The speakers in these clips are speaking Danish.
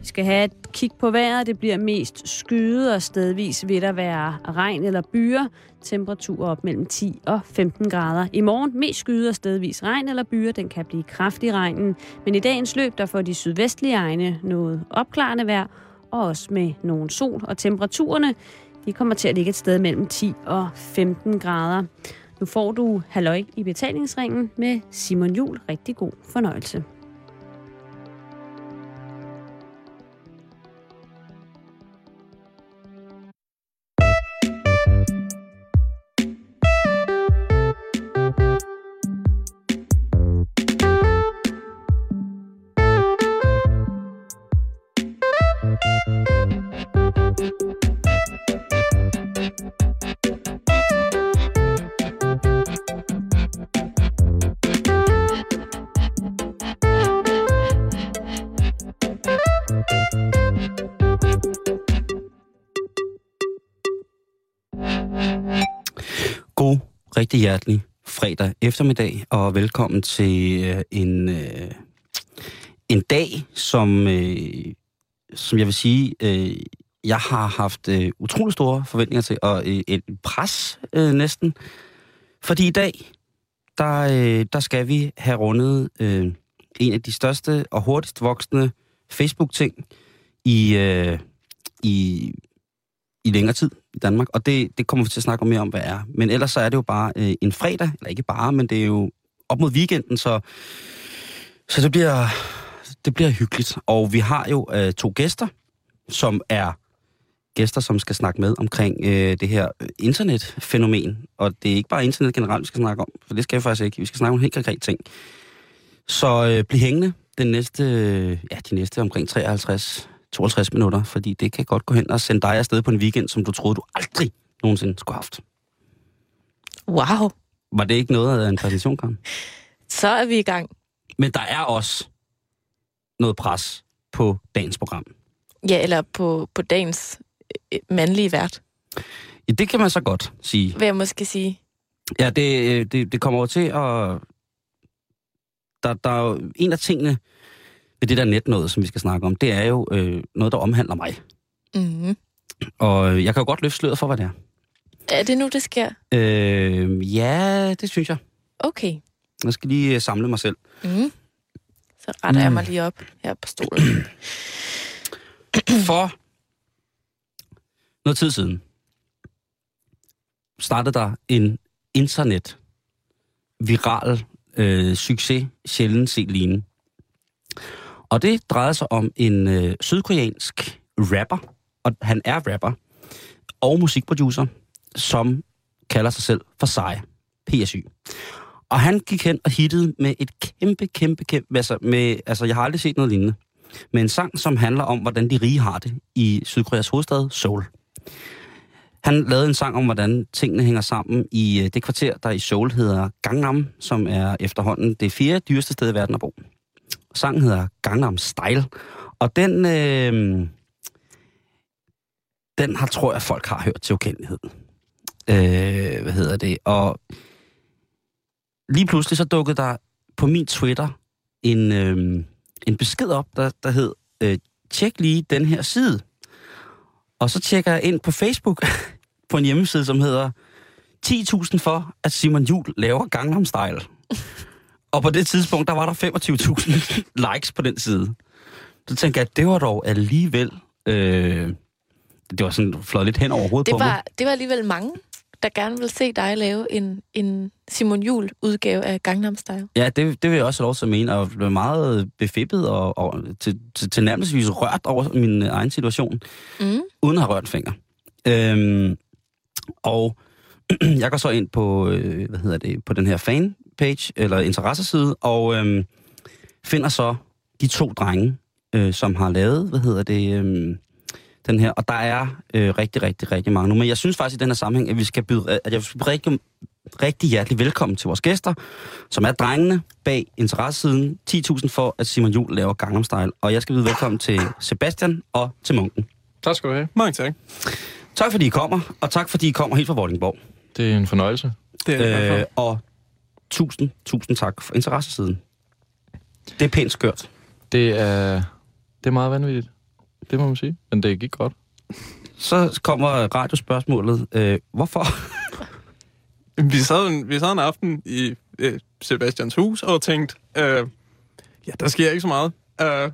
Vi skal have et kig på vejret. Det bliver mest skyet, og stedvis vil der være regn eller byer. Temperaturer op mellem 10 og 15 grader. I morgen mest skyet og stedvis regn eller byer. Den kan blive kraftig regnen. Men i dagens løb, der får de sydvestlige egne noget opklarende vejr, og også med nogen sol. Og temperaturerne, de kommer til at ligge et sted mellem 10 og 15 grader. Nu får du halløj i betalingsringen med Simon Jul. Rigtig god fornøjelse. Rigtig hjertelig fredag eftermiddag, og velkommen til øh, en, øh, en dag, som, øh, som jeg vil sige, øh, jeg har haft øh, utrolig store forventninger til, og øh, et pres øh, næsten. Fordi i dag, der, øh, der skal vi have rundet øh, en af de største og hurtigst voksende Facebook-ting i, øh, i, i længere tid i Danmark, og det, det kommer vi til at snakke mere om, hvad er. Men ellers så er det jo bare øh, en fredag, eller ikke bare, men det er jo op mod weekenden, så, så det, bliver, det bliver hyggeligt. Og vi har jo øh, to gæster, som er gæster, som skal snakke med omkring øh, det her internetfænomen. Og det er ikke bare internet generelt, vi skal snakke om, for det skal vi faktisk ikke. Vi skal snakke om en helt konkret ting. Så øh, bliv hængende den næste, øh, ja, de næste omkring 53 52 minutter, fordi det kan godt gå hen og sende dig afsted på en weekend, som du troede, du aldrig nogensinde skulle have haft. Wow, Var det ikke noget af en præsentation, Karen? så er vi i gang. Men der er også noget pres på dagens program. Ja, eller på, på dagens øh, mandlige vært, Ja, det kan man så godt sige. vil jeg måske sige. Ja, det, øh, det, det kommer over til at... Der, der er jo en af tingene ved det der net noget, som vi skal snakke om, det er jo øh, noget, der omhandler mig. Mm-hmm. Og jeg kan jo godt løfte sløret for, hvad det er. Er det nu, det sker? Øh, ja, det synes jeg. Okay. Jeg skal lige øh, samle mig selv. Mm. Så retter jeg mig lige op her på stolen. For noget tid siden startede der en internet viral øh, succes, sjældent set lignende. Og det drejede sig om en øh, sydkoreansk rapper, og han er rapper, og musikproducer, som kalder sig selv for Psy, PSY. Og han gik hen og hittede med et kæmpe, kæmpe, kæmpe, altså, med, altså jeg har aldrig set noget lignende, med en sang, som handler om, hvordan de rige har det i Sydkoreas hovedstad, Seoul. Han lavede en sang om, hvordan tingene hænger sammen i øh, det kvarter, der i Seoul hedder Gangnam, som er efterhånden det fjerde dyreste sted i verden at bo. Sangen hedder Gangnam Style, og den, øh, den har, tror jeg, folk har hørt til ukendelighed. Øh, hvad hedder det? Og lige pludselig så dukkede der på min Twitter en, øh, en besked op, der, der hed, øh, tjek lige den her side. Og så tjekker jeg ind på Facebook på en hjemmeside, som hedder 10.000 for, at Simon Jul laver Gangnam Style. Og på det tidspunkt, der var der 25.000 likes på den side. Så tænkte jeg, at det var dog alligevel... Øh, det var sådan flot lidt hen over hovedet Det på mig. var, det var alligevel mange, der gerne vil se dig lave en, en Simon Jul udgave af Gangnam Style. Ja, det, det vil jeg også have lov til at mene, og blev meget befippet og, og til, til, til nærmest rørt over min egen situation, Mm. uden at have rørt finger. Øhm, og jeg går så ind på, øh, hvad hedder det, på den her fanpage, eller interesseside, og øhm, finder så de to drenge, øh, som har lavet, hvad hedder det, øhm, den her. Og der er øh, rigtig, rigtig, rigtig mange nu. Men jeg synes faktisk i den her sammenhæng, at vi skal byde, at jeg vil byde rigtig, rigtig hjertelig velkommen til vores gæster, som er drengene bag interessesiden 10.000 for, at Simon Jul laver Gangnam Style. Og jeg skal byde velkommen til Sebastian og til Munken. Tak skal du have. Mange tak. Tak fordi I kommer, og tak fordi I kommer helt fra Vordingborg. Det er en fornøjelse. Det er det Øh, øh, og tusind, tusind tak for interessesiden. Det er pænt skørt. Det er, det er meget vanvittigt. det må man sige. Men det gik godt. Så kommer radiospørgsmålet. Øh, hvorfor? Vi sad en, vi sad en aften i øh, Sebastians hus og tænkte, øh, ja, der sker ikke så meget. Øh,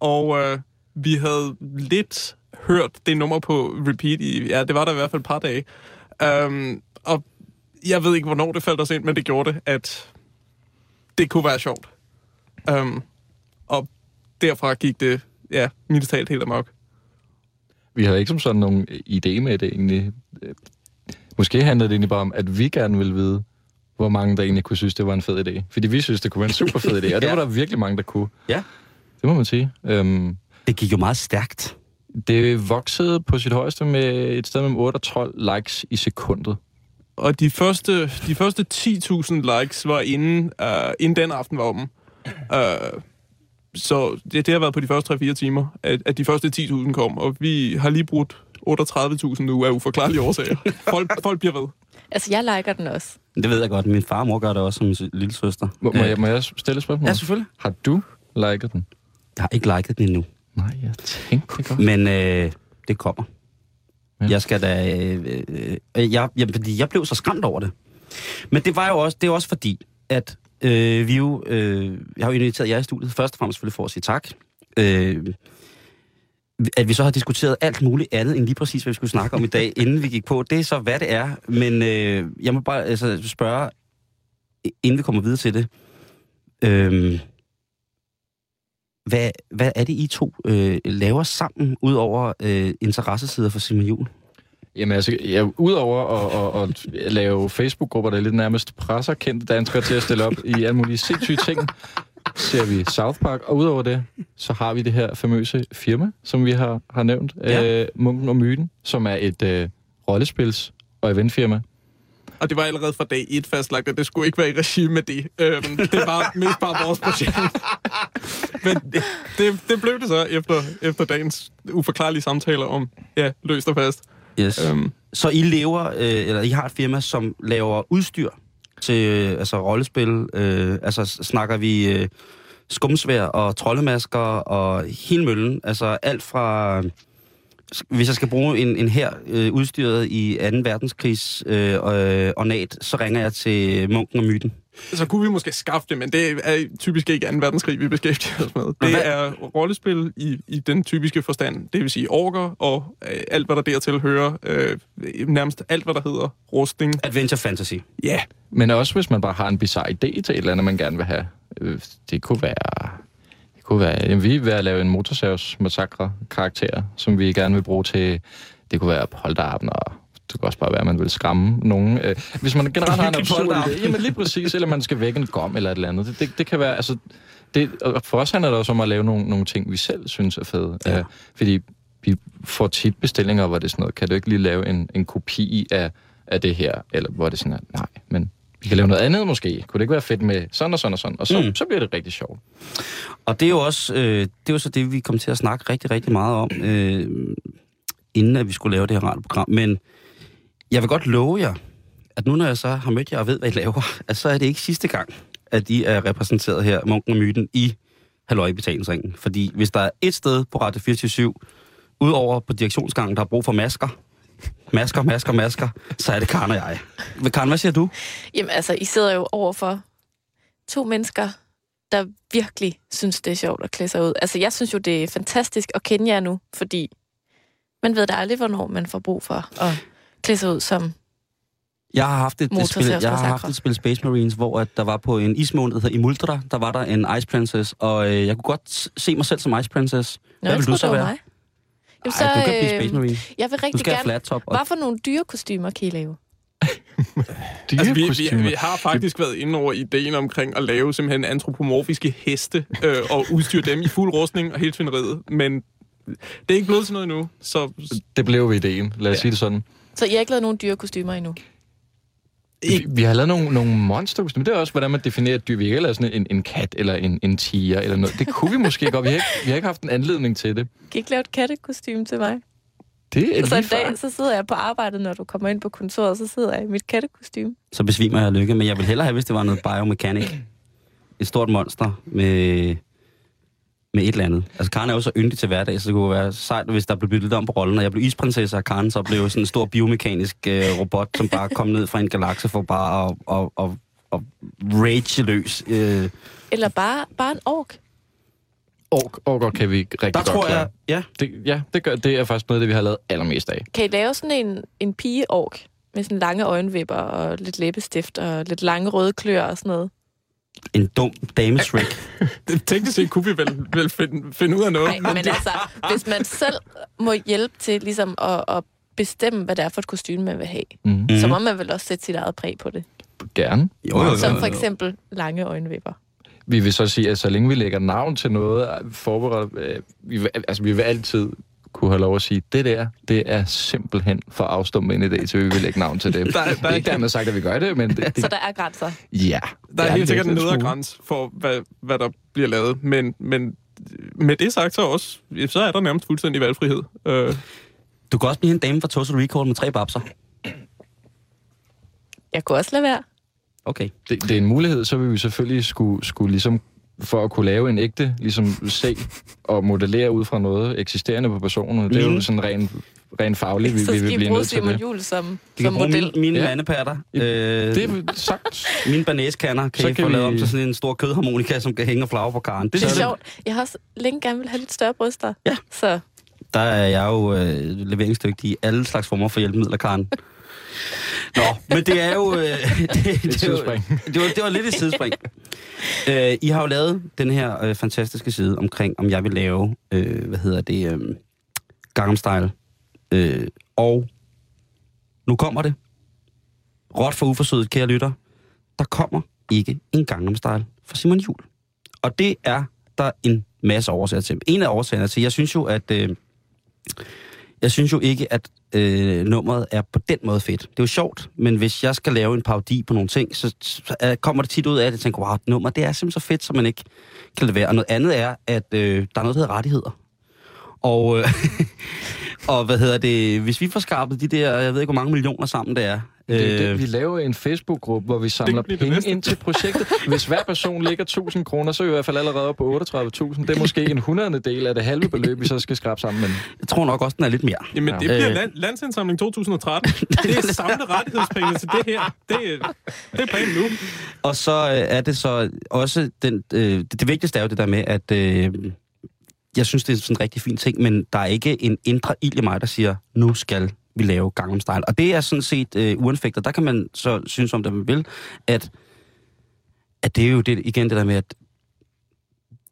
og øh, vi havde lidt hørt det nummer på repeat i, ja, det var der i hvert fald et par dage. Øh, og jeg ved ikke, hvornår det faldt os ind, men det gjorde det, at det kunne være sjovt. Øh, og derfra gik det, ja, mildt talt helt amok. Vi havde ikke som sådan nogen idé med det egentlig. Øh, Måske handlede det egentlig bare om, at vi gerne ville vide, hvor mange der egentlig kunne synes, det var en fed idé. Fordi vi synes, det kunne være en super fed idé, og det Ja. var der virkelig mange, der kunne. Ja. Det må man sige. Øhm, Det gik jo meget stærkt. det voksede på sit højeste med et sted mellem 8 og 12 likes i sekundet. Og de første, de første 10.000 likes var inden, uh, inden den aften var om. Uh, så det, det har været på de første 3-4 timer, at, at de første 10.000 kom. Og vi har lige brugt 38.000 nu af uforklarlige årsager. Folk, folk bliver ved. Altså, jeg liker den også. Det ved jeg godt. Min far og mor gør det også som min lille søster. Må, må, jeg, må jeg stille et spørgsmål? Ja, selvfølgelig. Har du liket den? Jeg har ikke liket den endnu. Nej, jeg tænkte godt. Men øh, det kommer. Ja. Jeg skal da... Øh, øh, jeg, jeg, fordi jeg blev så skræmt over det. Men det var jo også, det er også fordi, at øh, vi jo... Øh, jeg har jo inviteret jer i studiet, først og fremmest selvfølgelig for at sige tak. Øh, at vi så har diskuteret alt muligt andet, end lige præcis, hvad vi skulle snakke om i dag, inden vi gik på. Det er så, hvad det er. Men øh, jeg må bare altså, spørge, inden vi kommer videre til det. Øh, hvad, hvad er det, I to øh, laver sammen, ud over øh, interessesider for Simon Juhl? Jamen altså, ja, udover at, at, at lave Facebook-grupper, der lidt nærmest presser kendte danskere til at stille op i alle mulige sindssyge ting, ser vi South Park. Og udover det, så har vi det her famøse firma, som vi har, har nævnt, Ja. ja. øh, Munken og Myten, som er et øh, rollespils- og eventfirma. Og det var allerede fra dag 1 fastlagt, at det skulle ikke være i regi med det. Øhm, det var mest bare vores projekt. Men det, det, det blev det så efter, efter dagens uforklarlige samtaler om, ja, løst og fast. Yes. Øhm, Så I lever, øh, eller I har et firma, som laver udstyr til øh, altså rollespil. Øh, altså snakker vi øh, skumsvær og troldemasker og hele møllen. Altså alt fra... Hvis jeg skal bruge en, en her øh, udstyret i 2. verdenskrigs øh, øh, ornat, så ringer jeg til munken og myten. så kunne vi måske skaffe det, men det er typisk ikke 2. verdenskrig, vi beskæftiger os med. Det er rollespil i, i den typiske forstand. Det vil sige orker og øh, alt, hvad der dertil hører. Øh, nærmest alt, hvad der hedder rustning. Adventure Fantasy. Ja, yeah. Men også hvis man bare har en bizarre idé til et eller andet, man gerne vil have. Øh, Det kunne være... Kunne være... Jamen, vi er ved at lave en motorsavs massakre karakter, som vi gerne vil bruge til... Det kunne være polterappen, og det kunne også bare være, at man vil skræmme nogen. Øh, Hvis man generelt har en absurd idé, jamen lige præcis, eller man skal vække en gom eller et eller andet. Det, det, det kan være... Altså, det, og for os handler det også om at lave nogle, nogle ting, vi selv synes er fede. Ja. Ja. fordi vi får tit bestillinger, hvor det er sådan noget, kan du ikke lige lave en, en kopi af, af det her? Eller hvor det er sådan, at, nej, men vi kan lave noget andet måske. Kunne det ikke være fedt med sådan og sådan og sådan? Og så, Mm. så bliver det rigtig sjovt. Og det er jo også øh, det er jo så det, vi kommer til at snakke rigtig, rigtig meget om, øh, inden at vi skulle lave det her radioprogram. Men jeg vil godt love jer, at nu når jeg så har mødt jer og ved, hvad I laver, at så er det ikke sidste gang, at I er repræsenteret her, Munken og Myten, i Halløj i betalingsringen. Fordi hvis der er et sted på Radio 24 udover på direktionsgangen, der har brug for masker, masker, masker, masker, så er det Karen og jeg. Karen, hvad siger du? Jamen altså, I sidder jo overfor to mennesker, der virkelig synes, det er sjovt at klæde sig ud. Altså, jeg synes jo, det er fantastisk at kende jer nu, fordi man ved da aldrig, hvornår man får brug for at klæde sig ud som... Jeg har haft et, et spil, jeg har haft et spil Space Marines, hvor at der var på en ismåne, der hedder Imuldra, der var der en Ice Princess, og øh, jeg kunne godt se mig selv som Ice Princess. Nå, Hvad jeg vil du så være? Mig. Jamen, Ej, du kan blive Space Marine. Jeg vil Du rigtig skal have gerne... flat top. Og... Hvad for nogle dyrekostymer kan I lave? Altså, vi, vi, vi har faktisk været inde over ideen omkring at lave simpelthen antropomorfiske heste øh, og udstyre dem i fuld rustning og helt svineriet. Men det er ikke blevet til noget endnu, så Det blev ideen, lad os Ja. sige det sådan. Så I har ikke lavet nogle dyrekostymer endnu? Vi, vi har lavet nogle, nogle monster, men det er også, hvordan man definerer et dyr. Vi har ikke lavet sådan en, en kat eller en, en tiger eller noget. Det kunne vi måske godt. Vi har, ikke, vi har ikke haft en anledning til det. Kan I ikke lave et kattekostyme til mig? Det er Så en før. dag, så sidder jeg på arbejdet, når du kommer ind på kontoret, så sidder jeg i mit kattekostyme. Så besvimer jeg af lykke, men jeg vil hellere have, hvis det var noget biomechanic. Et stort monster med med et eller andet. Altså, Karen er jo så yndig til hverdag, så det kunne være sejt, hvis der blev byttet lidt om på rollen, og jeg blev isprinsesse, og Karen så blev sådan en stor biomekanisk øh, robot, som bare kom ned fra en galakse for bare at, at, at, at rage løs. Øh, Eller bare, bare en ork. Ork, orker kan vi rigtig der godt tror klare. jeg, ja, Det, ja, det, gør, det er faktisk noget af det, vi har lavet allermest af. Kan I lave sådan en, en pige-ork? Med sådan lange øjenvipper og lidt læbestift og lidt lange røde klør og sådan noget. En dum dame Shrek. Det teknisk set kunne vi vel, vel finde, finde ud af noget. Nej, men altså, hvis man selv må hjælpe til ligesom at, at bestemme, hvad det er for et kostume, man vil have, Mm. mm. så må man vel også sætte sit eget præg på det. Gerne. Jo, jo, jo. Som for eksempel lange øjenvipper. Vi vil så sige, at så længe vi lægger navn til noget, forberedt, øh, vi, vil, altså, vi vil altid kunne have lov at sige, det der, det er simpelthen for afstumpet en idé, til vi vil lægge navn til det. Der er- der er det er ikke dermed sagt, at vi gør det, men det, det Så der er grænser. ja. Der er Ja, helt sikkert en nedre grænse for, hvad, hvad der bliver lavet. Men, men med det sagt, så, også, så er der nærmest fuldstændig valgfrihed. Øh, Du kan også blive en dame fra Total Recall med tre babser. Jeg kunne også lade være. Okay. Det, det er en mulighed, så vil vi selvfølgelig skulle, skulle ligesom for at kunne lave en ægte, ligesom se og modellere ud fra noget eksisterende på personen. Det er jo Mine- sådan rent ren fagligt, vi, så vi skal vil blive nødt til Simon det. Juhl som, kan som bruge model. mine, mine Ja. mandepatter. Øh, Det er sagt. Mine banæskanner kan Så I kan få lavet vi- om til sådan en stor kødharmonika, som kan hænge og flagre på karen. Det, Det er sjovt. Jeg har også længe gerne vil have lidt større bryster. Ja. Så Der er jeg jo øh, leveringsdygtig i alle slags former for hjælpemidler, Karen. Nå, men det er jo... Øh, det, det, det, jo- sidespring. det, var, det var lidt et sidespring. Øh, I har jo lavet den her øh, fantastiske side omkring, om jeg vil lave, øh, hvad hedder det, øh, Gangnam Style. Øh, og nu kommer det. Råt for uforsøget, kære lytter. Der kommer ikke en Gangnam Style for Simon Jul. Og det er der en masse årsager til. En af årsagerne til, jeg synes jo, at... Øh, jeg synes jo ikke, at øh, nummeret er på den måde fedt. Det er jo sjovt, men hvis jeg skal lave en parodi på nogle ting, så, så øh, kommer det tit ud af, at jeg tænker, wow, nummer, det er simpelthen så fedt, så man ikke kan lade være. Og noget andet er, at øh, der er noget, der hedder rettigheder. Og, øh, og hvad hedder det, hvis vi får skarpet de der, jeg ved ikke, hvor mange millioner sammen det er. Det, det, øh, vi laver en Facebook-gruppe, hvor vi samler penge ind til projektet. Hvis hver person lægger 1000 kroner, så er vi i hvert fald allerede oppe på 38.000. Det er måske en hundredende del af det halve beløb, vi så skal skrabe sammen. Men jeg tror nok også, den er lidt mere. jamen, Ja. det bliver Øh. land, landsindsamling 2013. Det er samle rettighedspenge til det her. Det, er- det er planen nu. Og så øh, er det så også, den, øh, det, det vigtigste er jo det der med, at øh, jeg synes, det er sådan en rigtig fin ting, men der er ikke en indre ild i mig, der siger, nu skal vi lave Gangnam Style. Og det er sådan set øh, uanfægtet. Der kan man så synes om det, man vil, at, at det er jo det, igen det der med, at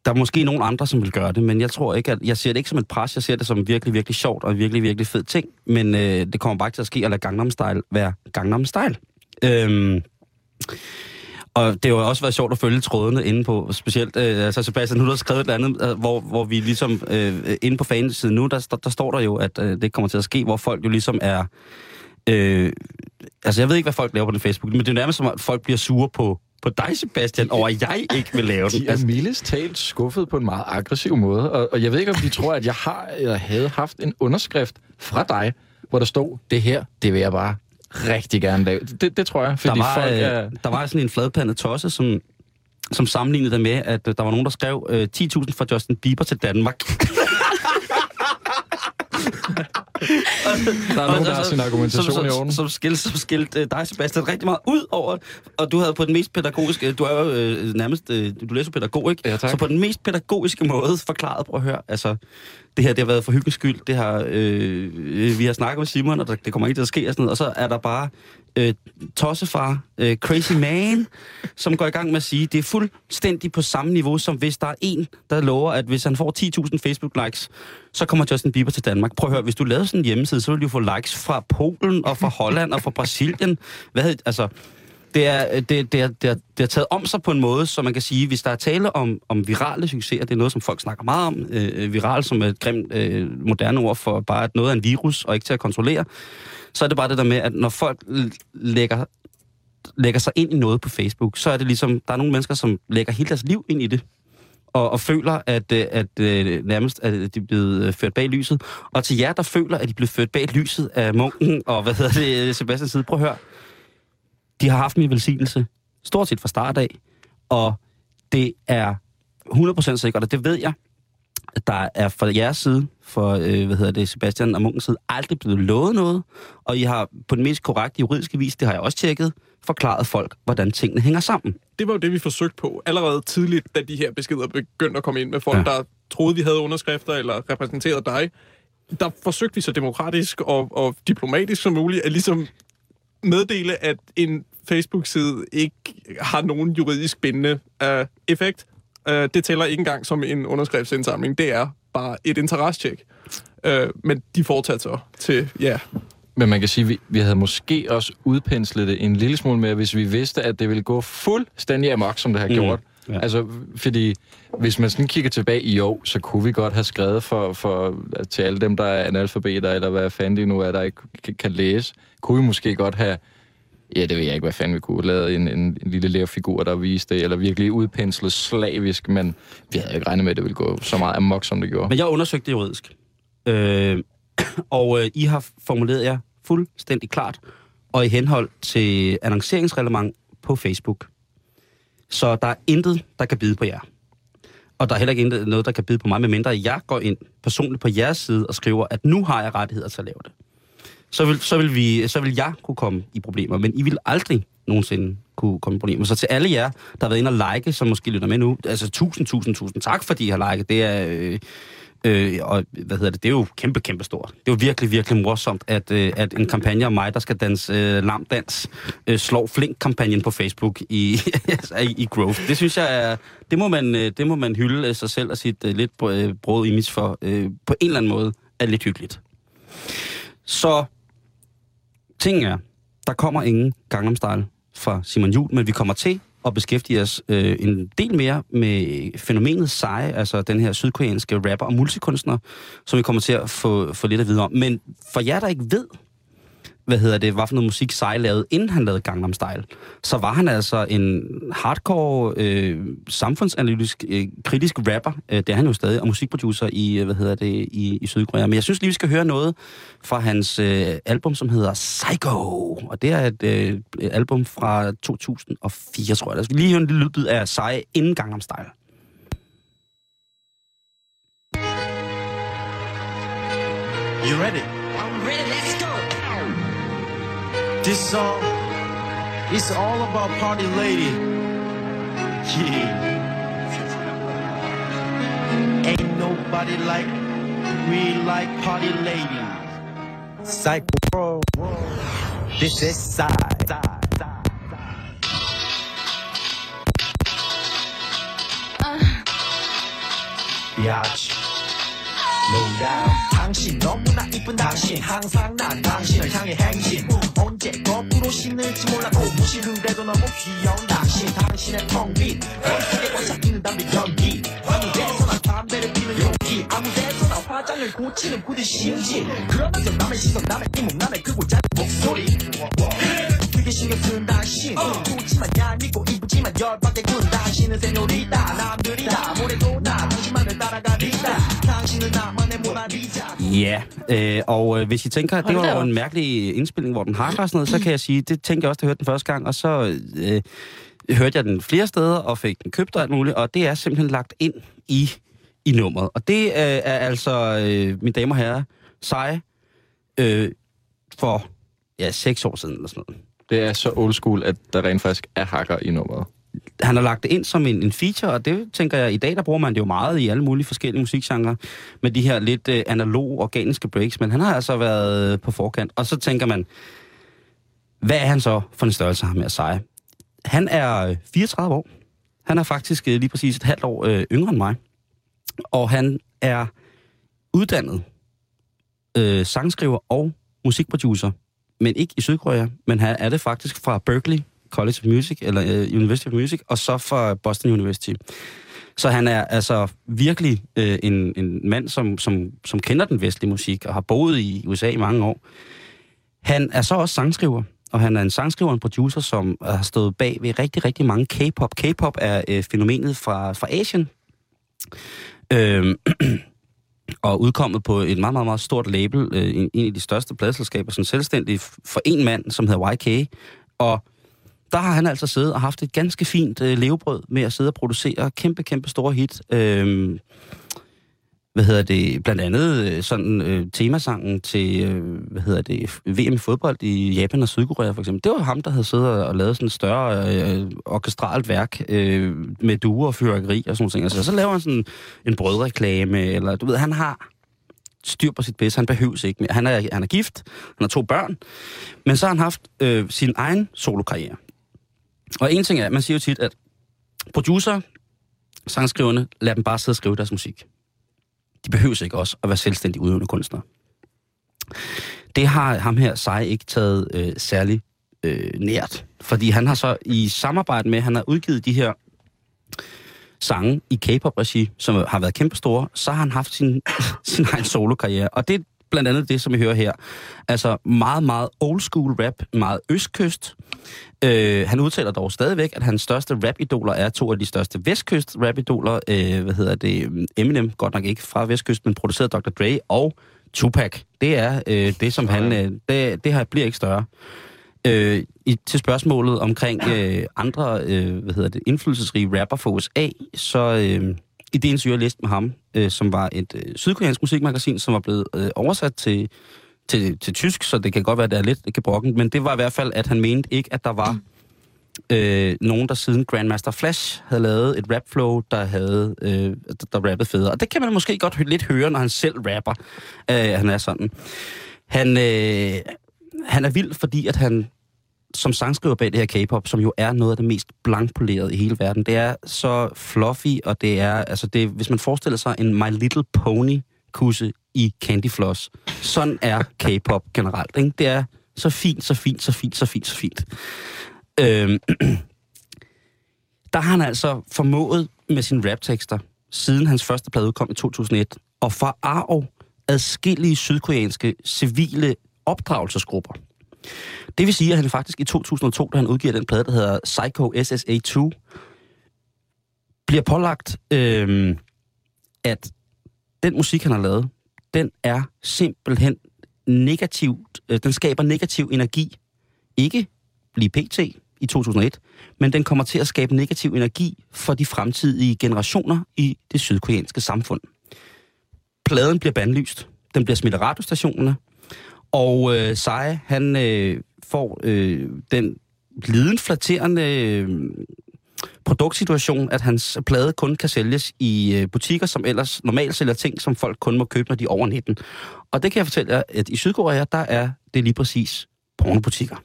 der er måske nogen andre, som vil gøre det, men jeg tror ikke, at jeg ser det ikke som et pres, jeg ser det som virkelig, virkelig sjovt og virkelig, virkelig fed ting, men øh, det kommer bare ikke til at ske at lade Gangnam Style være Gangnam Style. Øhm, og det har jo også været sjovt at følge trådene inde på, specielt, øh, altså Sebastian, nu har skrevet et eller andet, øh, hvor, hvor vi ligesom, øh, inde på fansiden nu, der, der, der står der jo, at øh, det kommer til at ske, hvor folk jo ligesom er, øh, altså jeg ved ikke, hvad folk laver på den Facebook, men det er nærmest som, at folk bliver sure på, på dig, Sebastian, over at jeg ikke vil lave den. de er Altså, mildest talt skuffet på en meget aggressiv måde. Og, og jeg ved ikke, om de tror, at jeg har eller havde haft en underskrift fra dig, hvor der stod, det her, det vil jeg bare rigtig gerne lave. Det, det tror jeg, der, fordi var, folk øh, er... der var sådan en fladpandet tosse, som, som sammenlignede det med, at øh, der var nogen, der skrev øh, 10.000 fra Justin Bieber til Danmark. Der er nogen, der har sin argumentation som, i som, orden. som, skilt, som skilt øh, dig, Sebastian, rigtig meget ud over, og du havde på den mest pædagogiske, du er jo øh, nærmest, øh, du læser pædagog, ikke? Ja, tak. Så på den mest pædagogiske måde forklaret, prøv at høre, altså, det her, det har været for hyggens skyld, det har, øh, øh, vi har snakket med Simon, og der, det kommer ikke til at ske, og sådan noget, og så er der bare øh, tossefar, øh, crazy man, som går i gang med at sige, det er fuldstændig på samme niveau, som hvis der er en, der lover, at hvis han får 10.000 Facebook-likes, så kommer Justin Bieber til Danmark. Prøv at høre, hvis du lavede sådan en hjemmeside, så ville du få likes fra Polen og fra Holland og fra Brasilien. Hvad hed, altså, det er, øh, det, det, er, det, er, det er taget om sig på en måde, så man kan sige, hvis der er tale om, om virale succeser, det er noget, som folk snakker meget om, øh, øh viral som et grimt øh, moderne ord for bare, at noget er en virus og ikke til at kontrollere, så er det bare det der med, at når folk lægger, lægger sig ind i noget på Facebook, så er det ligesom, der er nogle mennesker, som lægger hele deres liv ind i det, og, og føler, at, øh, at, at nærmest at de er blevet øh, ført bag lyset. Og til jer, der føler, at de er blevet ført bag lyset af munken, og hvad hedder det, Sebastian side, prøv at høre. De har haft min velsignelse, stort set fra start af, og det er 100% sikkert, og det ved jeg, der er fra jeres side, for øh, hvad hedder det, Sebastian og Munkens side, aldrig blevet lovet noget, og I har på den mest korrekte juridiske vis, det har jeg også tjekket, forklaret folk, hvordan tingene hænger sammen. Det var jo det, vi forsøgte på allerede tidligt, da de her beskeder begyndte at komme ind med folk, Ja. der troede, vi havde underskrifter eller repræsenterede dig. Der forsøgte vi så demokratisk og, og diplomatisk som muligt at ligesom meddele, at en Facebook-side ikke har nogen juridisk bindende uh, effekt. Uh, det tæller ikke engang som en underskriftsindsamling. Det er bare et interessetjek. Uh, men de fortsatte så til, ja, Men man kan sige, at vi, vi havde måske også udpenslet det en lille smule mere, hvis vi vidste, at det ville gå fuldstændig amok, som det har Mm, gjort. ja. Altså, fordi hvis man sådan kigger tilbage i år, så kunne vi godt have skrevet for, for, til alle dem, der er analfabeter, eller hvad fanden det nu er, der ikke kan, kan læse, kunne vi måske godt have, ja, det ved jeg ikke, hvad fanden vi kunne, lavet en, en, en lille lærfigur, der viste det, eller virkelig udpenslet slavisk, men vi havde ikke regnet med, at det ville gå så meget amok, som det gjorde. Men jeg undersøgte det juridisk. Øh, og øh, I har formuleret jer fuldstændig klart, og i henhold til annonceringsreglement på Facebook. Så der er intet, der kan bide på jer. Og der er heller ikke intet, noget, der kan bide på mig, medmindre jeg går ind personligt på jeres side og skriver, at nu har jeg rettigheder til at lave det. Så vil, så vil, vi, så vil jeg kunne komme i problemer, men I vil aldrig nogensinde kunne komme i problemer. Så til alle jer, der har været inde og like, som måske lytter med nu, altså tusind, tusind, tusind tak, fordi I har liket. Det er, øh, øh, og hvad hedder det, det er jo kæmpe, kæmpe stort. Det er jo virkelig, virkelig morsomt, at, øh, at en kampagne om mig, der skal danse øh, lamdans, øh, slår flink-kampagnen på Facebook i, altså i, i Growth. Det synes jeg er, det må man, øh, det må man hylde øh, sig selv og sit øh, lidt øh, brød image for, øh, på en eller anden måde, er lidt hyggeligt. Så, ting er, der kommer ingen Gangnam Style fra Simon Jul, men vi kommer til at beskæftige os øh, en del mere med fænomenet Sai, altså den her sydkoreanske rapper og multikunstner, som vi kommer til at få, få lidt at vide om. Men for jer, der ikke ved, hvad hedder det, hvad for noget musik Psy lavede, inden han lavede Gangnam Style, så var han altså en hardcore, øh, samfundsanalytisk, øh, kritisk rapper. Øh, det er han jo stadig, og musikproducer i, øh, hvad hedder det, i, i Sydkorea. Men jeg synes lige, vi skal høre noget fra hans øh, album, som hedder Psycho. Og det er et, øh, et album fra 2004, tror jeg. Lad os lige høre en lille lydbid af Psy inden Gangnam Style. You ready? I'm ready. This song is all about party lady. Yeah. Ain't nobody like we like party lady. Psycho bro. This is side. Uh. Biatch. Slow down. 당신 너무나 이쁜 당신. 항상 난 당신을 향해 행진 언제 거꾸로 신을지 몰라도 무시를 해도 너무 귀여운 당신. 당신의 텅빈 머릿속에 꽉 잡히는 담배 연기. 아무 데서나 담배를 피는 용기. 아무 데 서나 화장을 고치는 부디 심지 그러면서 남의 시선 남의 이목 남의 크고 작은 목소리 그게 신경 쓰는 당신 좋지만 얄밉고 이쁘지만 열받게 군 당신은 세뇨리다 남들이 다 모래도 나 당신만을 따라가리다 당신은 나만의 모나리자 Ja, øh, og øh, hvis I tænker, at det Hold da var jo op. en mærkelig indspilning, hvor den hakker og sådan noget, så kan jeg sige, det tænkte jeg også, da jeg hørte den første gang, og så øh, hørte jeg den flere steder og fik den købt og alt muligt, og det er simpelthen lagt ind i, i nummeret. Og det øh, er altså, øh, mine damer og herrer, seje øh, for ja, seks år siden eller sådan noget. Det er så old school, at der rent faktisk er hacker i nummeret. han har lagt det ind som en, en feature, og det tænker jeg, i dag der bruger man det jo meget i alle mulige forskellige musikgenre, med de her lidt øh, analog, organiske breaks, men han har altså været øh, på forkant. Og så tænker man, hvad er han så for en størrelse, ham med seje? Han er øh, 34 år. Han er faktisk øh, lige præcis et halvt år øh, yngre end mig. Og han er uddannet øh, sangskriver og musikproducer, men ikke i Sydkorea, men han er det faktisk fra Berkeley College of Music, eller øh, University of Music, og så fra Boston University. Så han er altså virkelig øh, en, en mand, som, som, som kender den vestlige musik, og har boet i USA i mange år. Han er så også sangskriver, og han er en sangskriver og en producer, som har stået bag ved rigtig, rigtig mange K-pop. K-pop er øh, fænomenet fra, fra Asien. Øhm, og udkommet på et meget, meget, meget stort label, øh, en, en af de største pladselskaber, som selvstændig for en mand, som hedder YK. Og der har han altså siddet og haft et ganske fint øh, levebrød med at sidde og producere kæmpe, kæmpe store hit. Øh, hvad hedder det, blandt andet øh, sådan øh, temasangen til, øh, hvad hedder det, VM i fodbold i Japan og Sydkorea for eksempel. Det var ham, der havde siddet og lavet sådan et større øh, orkestralt værk øh, med duer og fyrværkeri og sådan noget. Altså, så laver han sådan en brødreklame, eller du ved, han har styr på sit bedste. Han behøves ikke mere. Han er, han er gift, han har to børn, men så har han haft øh, sin egen solokarriere. Og en ting er, man siger jo tit, at producer, sangskriverne, lad dem bare sidde og skrive deres musik. De behøver ikke også at være selvstændige udøvende kunstnere. Det har ham her, sig ikke taget øh, særlig øh, nært. Fordi han har så i samarbejde med, han har udgivet de her sange i K-pop-regi, som har været kæmpestore, så har han haft sin, sin egen solokarriere. Og det blandt andet det, som vi hører her. Altså meget, meget old school rap, meget østkyst. Øh, han udtaler dog stadigvæk, at hans største rap-idoler er to af de største vestkyst rap-idoler. Øh, hvad hedder det? Eminem, godt nok ikke fra vestkyst, men produceret Dr. Dre og Tupac. Det er øh, det, som han... Øh, det, det her bliver ikke større. Øh, i, til spørgsmålet omkring øh, andre øh, hvad hedder det, indflydelsesrige rapper for USA, så øh, i det interview, jeg læste med ham, øh, som var et øh, sydkoreansk musikmagasin, som var blevet øh, oversat til, til, til tysk, så det kan godt være, at det er lidt gebrokken, men det var i hvert fald, at han mente ikke, at der var øh, nogen, der siden Grandmaster Flash havde lavet et rapflow, der havde øh, der rappede federe. Og det kan man måske godt lidt høre, når han selv rapper. Øh, han er sådan. Han, øh, han er vild, fordi at han som sangskriver bag det her K-pop, som jo er noget af det mest blankpolerede i hele verden, det er så fluffy, og det er, altså det, hvis man forestiller sig en My Little Pony kusse i Candy Floss, sådan er K-pop generelt. Ikke? Det er så fint, så fint, så fint, så fint, så fint. Øhm, der har han altså formået med sine raptekster, siden hans første plade udkom i 2001, og forarve adskillige sydkoreanske civile opdragelsesgrupper. Det vil sige, at han faktisk i 2002, da han udgiver den plade, der hedder Psycho SSA2, bliver pålagt, øh, at den musik, han har lavet, den er simpelthen negativt, øh, den skaber negativ energi. Ikke lige pt. i 2001, men den kommer til at skabe negativ energi for de fremtidige generationer i det sydkoreanske samfund. Pladen bliver bandlyst. Den bliver smidt af radiostationerne. Og øh, Seje, han øh, får øh, den lidenflatterende øh, produktsituation, at hans plade kun kan sælges i øh, butikker, som ellers normalt sælger ting, som folk kun må købe, når de er over 19. Og det kan jeg fortælle jer, at i Sydkorea, der er det lige præcis pornobutikker.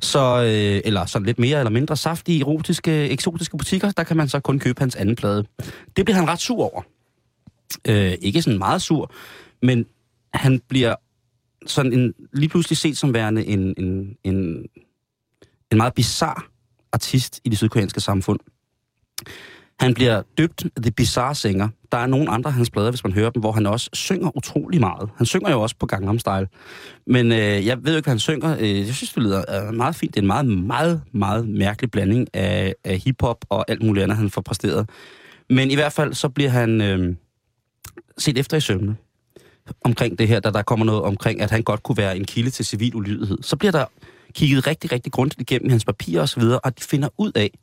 Så, øh, eller sådan lidt mere eller mindre saftige, erotiske, eksotiske butikker, der kan man så kun købe hans anden plade. Det bliver han ret sur over. Øh, ikke sådan meget sur, men han bliver sådan en, lige pludselig set som værende en, en, en, en meget bizar artist i det sydkoreanske samfund. Han bliver døbt The Bizarre Singer. Der er nogle andre af hans plader, hvis man hører dem, hvor han også synger utrolig meget. Han synger jo også på Gangnam Style. Men øh, jeg ved jo ikke, hvad han synger. Øh, jeg synes, det lyder øh, meget fint. Det er en meget, meget, meget mærkelig blanding af, af hiphop og alt muligt andet, han får præsteret. Men i hvert fald, så bliver han øh, set efter i søvne omkring det her, da der kommer noget omkring, at han godt kunne være en kilde til civil ulydighed. Så bliver der kigget rigtig, rigtig grundigt igennem hans papirer osv., og de finder ud af,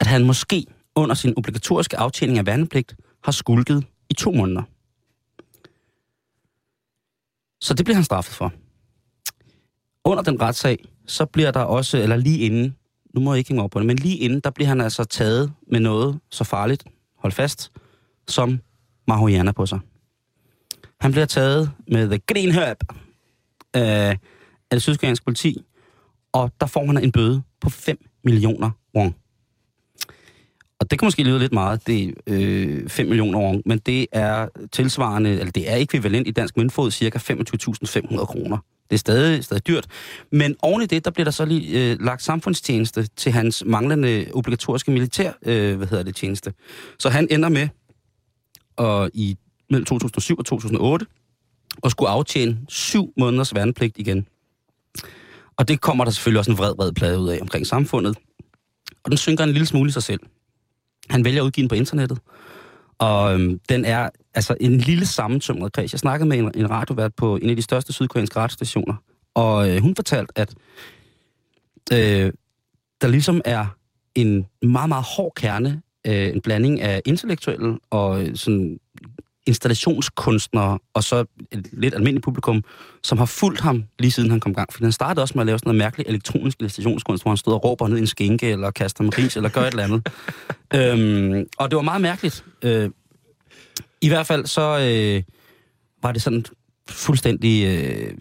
at han måske under sin obligatoriske aftjening af værnepligt har skulket i to måneder. Så det bliver han straffet for. Under den retssag, så bliver der også, eller lige inden, nu må jeg ikke hænge op på det, men lige inden, der bliver han altså taget med noget så farligt, hold fast, som marihuana på sig. Han bliver taget med The Green Herb af, af det sydkoreanske politi, og der får han en bøde på 5 millioner won. Og det kan måske lyde lidt meget, det er øh, 5 millioner won, men det er tilsvarende, eller det er ekvivalent i dansk møntfod, cirka 25.500 kroner. Det er stadig, stadig dyrt. Men oven i det, der bliver der så lige øh, lagt samfundstjeneste til hans manglende obligatoriske militær, øh, hvad hedder det, tjeneste. Så han ender med, og i mellem 2007 og 2008, og skulle aftjene syv måneders værnepligt igen. Og det kommer der selvfølgelig også en vred, vred plade ud af omkring samfundet. Og den synker en lille smule i sig selv. Han vælger at udgive den på internettet. Og øhm, den er altså en lille sammentømret kreds. Jeg snakkede med en, en radiovært på en af de største sydkoreanske radiostationer. Og øh, hun fortalte, at øh, der ligesom er en meget, meget hård kerne øh, en blanding af intellektuelle og øh, sådan installationskunstnere, og så et lidt almindeligt publikum, som har fulgt ham lige siden han kom i gang. For han startede også med at lave sådan noget mærkeligt elektronisk installationskunst, hvor han stod og råber ned i en skænke, eller kaster med ris, eller gør et eller andet. øhm, og det var meget mærkeligt. Øh, I hvert fald så øh, var det sådan fuldstændig... Øh,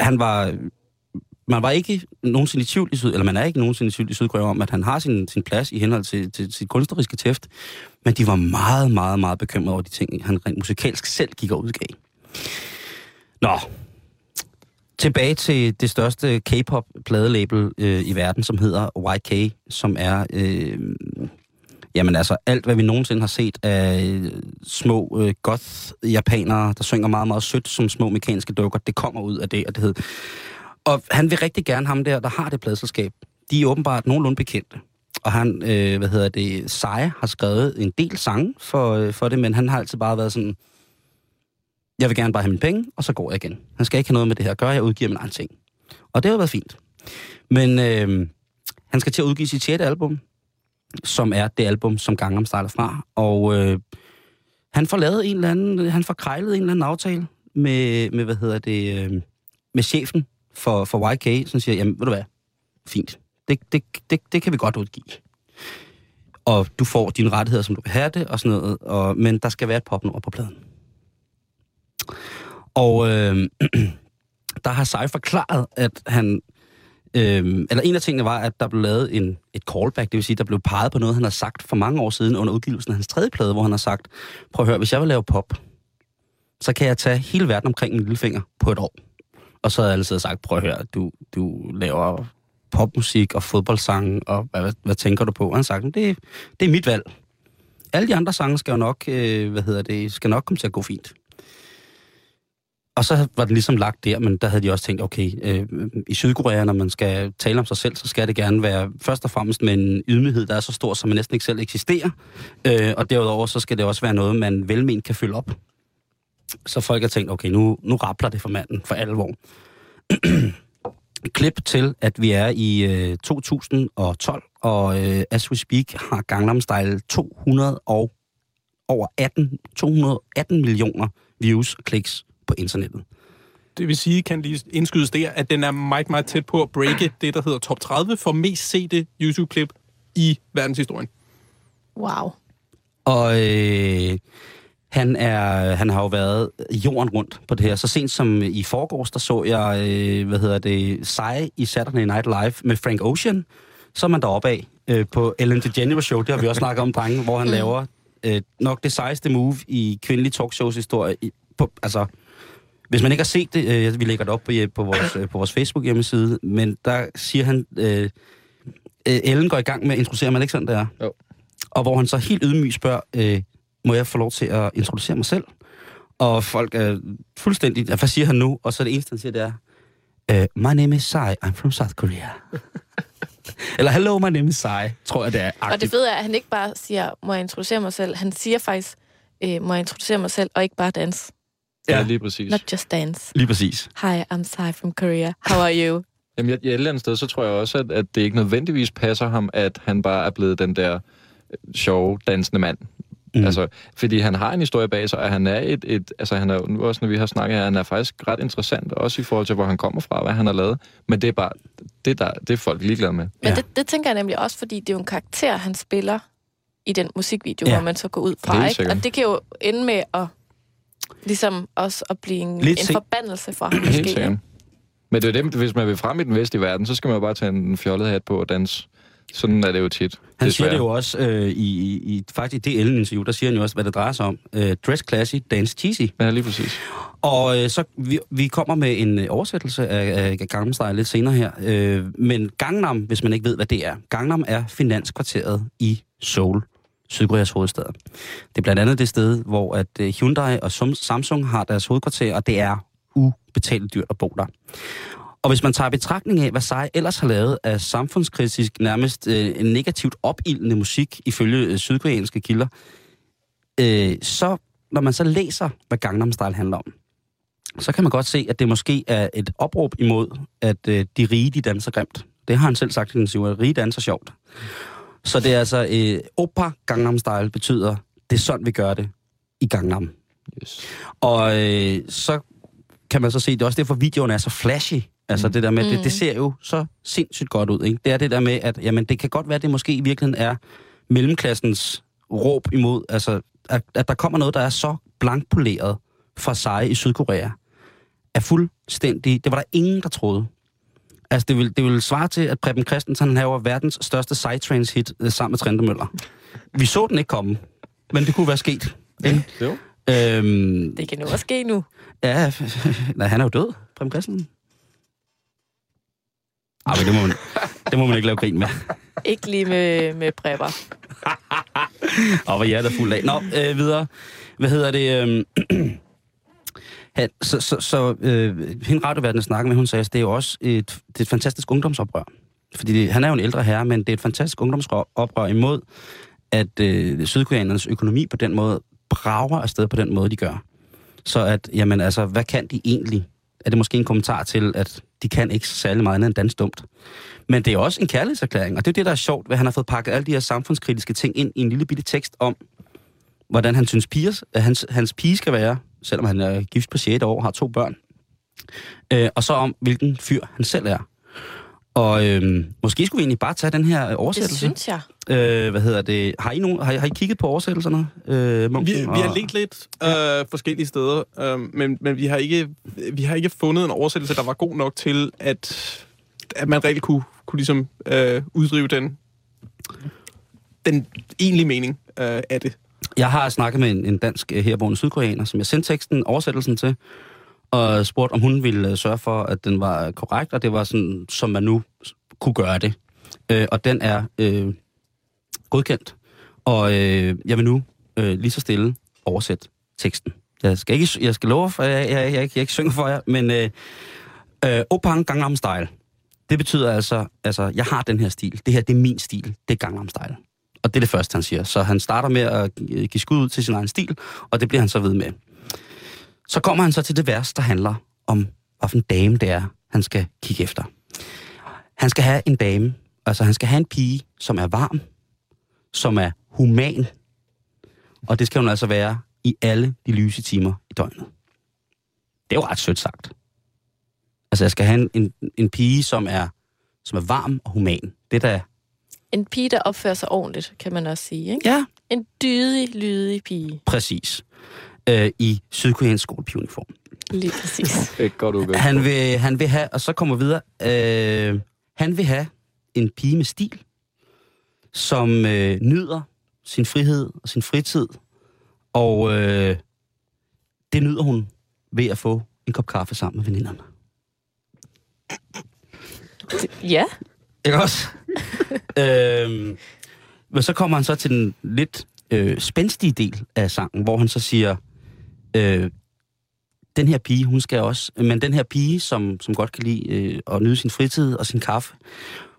han var man var ikke nogensinde i tvivl i Syd, eller man er ikke nogensinde i tvivl i Sydkorea om, at han har sin, sin plads i henhold til, til sit kunstneriske tæft. Men de var meget, meget, meget bekymrede over de ting, han rent musikalsk selv gik og udgav. Nå, tilbage til det største K-pop-pladelabel øh, i verden, som hedder YK, som er... Øh, Jamen altså, alt hvad vi nogensinde har set af øh, små øh, goth-japanere, der synger meget, meget sødt som små mekaniske dukker, det kommer ud af det, og det hed og han vil rigtig gerne ham der, der har det pladselskab. De er åbenbart nogenlunde bekendte. Og han, øh, hvad hedder det, Seje har skrevet en del sange for, øh, for det, men han har altid bare været sådan, jeg vil gerne bare have mine penge, og så går jeg igen. Han skal ikke have noget med det her at gøre, jeg udgiver min egen ting. Og det har været fint. Men øh, han skal til at udgive sit 6. album, som er det album, som Gangnam starter fra. Og øh, han får lavet en eller anden, han får krejlet en eller anden aftale med, med hvad hedder det, øh, med chefen for, for YK, som siger, jamen, ved du hvad, fint. Det, det, det, det kan vi godt udgive. Og du får dine rettigheder, som du vil have det, og sådan noget, og, men der skal være et popnummer på pladen. Og øh, der har Sej forklaret, at han... Øh, eller en af tingene var, at der blev lavet en, et callback, det vil sige, der blev peget på noget, han har sagt for mange år siden under udgivelsen af hans tredje plade, hvor han har sagt, prøv at høre, hvis jeg vil lave pop, så kan jeg tage hele verden omkring min lillefinger på et år. Og så havde alle sagt, prøv at høre, du, du laver popmusik og fodboldsange, og hvad, hvad, hvad tænker du på? Og han sagde, det, det er mit valg. Alle de andre sange skal jo nok, øh, hvad hedder det, skal nok komme til at gå fint. Og så var det ligesom lagt der, men der havde de også tænkt, okay, øh, i Sydkorea, når man skal tale om sig selv, så skal det gerne være først og fremmest med en ydmyghed, der er så stor, som man næsten ikke selv eksisterer. Øh, og derudover, så skal det også være noget, man velment kan følge op. Så folk har tænkt, okay, nu, nu rappler det for manden for alvor. Klip til, at vi er i øh, 2012, og øh, as we speak har Gangnam Style 200 og over 18, 218 millioner views og kliks på internettet. Det vil sige, kan lige indskydes der, at den er meget, meget tæt på at breake det, der hedder top 30 for mest sete YouTube-klip i verdenshistorien. Wow. Og øh, han, er, han har jo været jorden rundt på det her. Så sent som i forgårs, der så jeg, øh, hvad hedder det, Sai i Saturday Night Live med Frank Ocean. Så er man deroppe af øh, på Ellen DeGeneres show. Det har vi også snakket om, drenge, hvor han mm. laver øh, nok det sejeste move i kvindelig talkshows historie. I, på, altså, hvis man ikke har set det, øh, vi lægger det op på, på vores, øh, på vores Facebook hjemmeside, men der siger han, øh, øh, Ellen går i gang med at introducere, man ikke sådan, det er? Jo. Og hvor han så helt ydmygt spørger, øh, må jeg få lov til at introducere mig selv? Og folk er fuldstændig, hvad siger han nu? Og så det eneste, han siger, det er, uh, my name is Sai, I'm from South Korea. Eller hello, my name is Sai, tror jeg det er. Og det fede er, at han ikke bare siger, må jeg introducere mig selv. Han siger faktisk, øh, må jeg introducere mig selv, og ikke bare dans. Ja, ja lige præcis. Not just dance. Lige præcis. Hi, I'm Sai from Korea. How are you? Jamen, jeg, et eller andet sted, så tror jeg også, at, at det ikke nødvendigvis passer ham, at han bare er blevet den der øh, sjove, dansende mand. Mm. Altså, fordi han har en historie bag sig, og han er et, et altså han er nu også, når vi har snakket her, han er faktisk ret interessant, også i forhold til, hvor han kommer fra, hvad han har lavet. Men det er bare, det, der, det er folk ligeglade med. Men ja. det, det tænker jeg nemlig også, fordi det er jo en karakter, han spiller i den musikvideo, ja. hvor man så går ud fra, ikke? Og det kan jo ende med at ligesom også at blive en, en forbandelse for ham, måske. Helt sikkert. Men det er det, hvis man vil frem i den vestlige verden, så skal man jo bare tage en fjollet hat på og danse. Sådan er det jo tit. Han desværre. siger det jo også øh, i, i, faktisk i det Ellen-interview, der siger han jo også, hvad det drejer sig om. Øh, dress classy, dance cheesy. Ja, lige præcis. Og øh, så vi, vi kommer med en øh, oversættelse af, af Gangnam Style lidt senere her. Øh, men Gangnam, hvis man ikke ved, hvad det er. Gangnam er finanskvarteret i Seoul. Sydkoreas hovedstad. Det er blandt andet det sted, hvor at øh, Hyundai og Samsung har deres hovedkvarter, og det er ubetalt dyrt at bo der. Og hvis man tager betragtning af, hvad Sai ellers har lavet af samfundskritisk, nærmest øh, negativt opildende musik, ifølge øh, sydkoreanske kilder, øh, så når man så læser, hvad Gangnam Style handler om, så kan man godt se, at det måske er et opråb imod, at øh, de rige, de danser grimt. Det har han selv sagt i den at rige danser sjovt. Så det er altså, øh, Opa Gangnam Style betyder, det er sådan, vi gør det i Gangnam. Yes. Og øh, så kan man så se, det er også derfor, videoen er så flashy. Altså Mm. det der med, det, Mm. det ser jo så sindssygt godt ud. Ikke? Det er det der med, at jamen, det kan godt være, at det måske i virkeligheden er mellemklassens råb imod, altså at, at der kommer noget, der er så blankpoleret fra sig i Sydkorea, er fuldstændig, det var der ingen, der troede. Altså det vil, det vil svare til, at Preben Christensen laver verdens største psytrance hit øh, sammen med Trente Møller. Vi så den ikke komme, men det kunne være sket. Ikke? Jo. Øhm, Det kan nu også ske nu. Ja, nej, han er jo død, Prem Christensen. Ej, men det må man, det må man ikke lave grin med. Ikke lige med, med prepper. Og hvor hjertet er fuld af. Nå, øh, videre. Hvad hedder det? Øh, han, så så, så øh, hende radioverdenen snakker med, hun sagde, at det er jo også et, det er et fantastisk ungdomsoprør. Fordi det, han er jo en ældre herre, men det er et fantastisk ungdomsoprør imod, at øh, sydkoreanernes økonomi på den måde brager afsted på den måde, de gør. Så at, jamen altså, hvad kan de egentlig? Er det måske en kommentar til, at de kan ikke særlig meget andet end dansdumt? Men det er også en kærlighedserklæring, og det er det, der er sjovt, at han har fået pakket alle de her samfundskritiske ting ind i en lille bitte tekst om, hvordan han synes, piger, at hans, hans pige skal være, selvom han er gift på 6. år og har to børn. Øh, og så om, hvilken fyr han selv er. Og øh, måske skulle vi egentlig bare tage den her Det oversættelse. synes jeg. Øh, hvad hedder det? Har I, nogen, har I, har I kigget på oversættelserne? Øh, Munch? Vi, vi har let lidt øh, forskellige steder, øh, men, men vi, har ikke, vi har ikke fundet en oversættelse, der var god nok til, at, at man reelt kunne, kunne ligesom, øh, uddrive den, den egentlige mening øh, af det. Jeg har snakket med en, en dansk øh, herboende sydkoreaner, som jeg sendte teksten, oversættelsen til, og spurgte, om hun ville øh, sørge for, at den var øh, korrekt, og det var sådan, som man nu kunne gøre det. Øh, og den er øh, godkendt. Og øh, jeg vil nu øh, lige så stille oversætte teksten. Jeg skal ikke, jeg skal love, for jeg, jeg, jeg, jeg, jeg ikke synger for jer, men øh, øh, Opang Gangnam Style, det betyder altså, altså, jeg har den her stil. Det her, det er min stil. Det er Gangnam Style. Og det er det første, han siger. Så han starter med at øh, give skud ud til sin egen stil, og det bliver han så ved med. Så kommer han så til det vers, der handler om, hvilken dame det er, han skal kigge efter. Han skal have en dame, altså han skal have en pige, som er varm, som er human, og det skal hun altså være i alle de lyse timer i døgnet. Det er jo ret sødt sagt. Altså jeg skal have en, en, en pige, som er, som er varm og human. Det er da... En pige, der opfører sig ordentligt, kan man også sige. Ikke? Ja, En dydig, lydig pige. præcis. Øh, I sydkoreansk skolepigeuniform. Lige præcis. Det et godt udgangspunkt. Han vil, han vil have, og så kommer vi videre, øh, han vil have en pige med stil, som øh, nyder sin frihed og sin fritid, og øh, det nyder hun ved at få en kop kaffe sammen med veninderne. ja, Ikke også? øhm, men så kommer han så til den lidt øh, spændstige del af sangen, hvor han så siger, øh, den her pige, hun skal også, men den her pige, som, som godt kan lide øh, at nyde sin fritid og sin kaffe,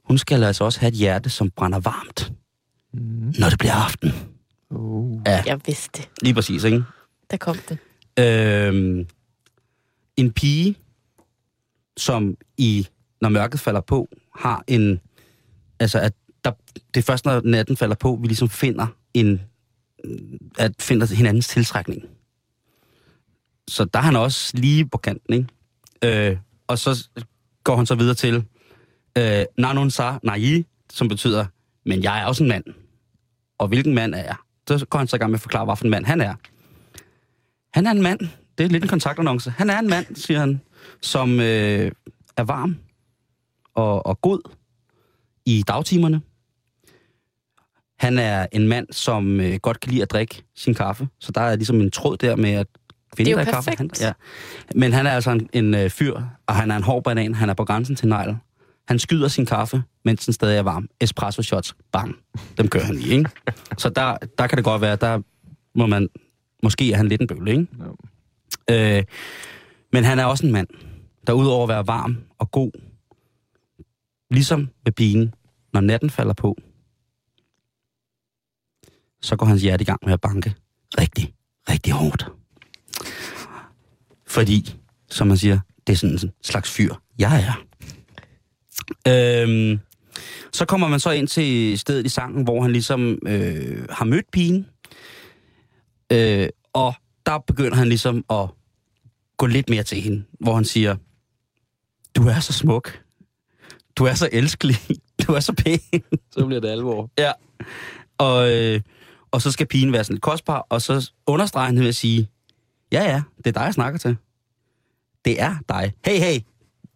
hun skal altså også have et hjerte, som brænder varmt, Mm. når det bliver aften. Uh. Ja, jeg vidste det. lige præcis, ikke? Der kom den. Øhm, en pige, som i, når mørket falder på, har en, altså at der, det er først, når natten falder på, vi ligesom finder en, at finder hinandens tiltrækning. Så der er han også lige på kanten, ikke? Øh, og så går han så videre til, øh, Nanon sa nai, som betyder, men jeg er også en mand. Og hvilken mand er jeg? Så går han så i gang med at forklare, hvilken mand han er. Han er en mand. Det er lidt en kontaktannonce. Han er en mand, siger han, som øh, er varm og, og god i dagtimerne. Han er en mand, som øh, godt kan lide at drikke sin kaffe. Så der er ligesom en tråd der med, at kvinder Det er jo der kaffe. Han, perfekt. ja. Men han er altså en, en øh, fyr, og han er en hård banan. Han er på grænsen til negl. Han skyder sin kaffe, mens den stadig er varm. Espresso shots, bang. Dem kører han i, ikke? Så der, der kan det godt være, der må man... Måske er han lidt en bøvle, ikke? No. Øh, men han er også en mand, der udover at være varm og god, ligesom med pigen, når natten falder på, så går hans hjerte i gang med at banke rigtig, rigtig hårdt. Fordi, som man siger, det er sådan en slags fyr, jeg er. Øhm, Så kommer man så ind til stedet i sangen, hvor han ligesom øh, har mødt pigen. Øh, og der begynder han ligesom at gå lidt mere til hende, hvor han siger, du er så smuk. Du er så elskelig. Du er så pæn. Så bliver det alvor. Ja. Og, øh, og så skal pigen være sådan lidt kostbar, og så understreger han ved at sige, ja ja, det er dig, jeg snakker til. Det er dig. Hey, hey,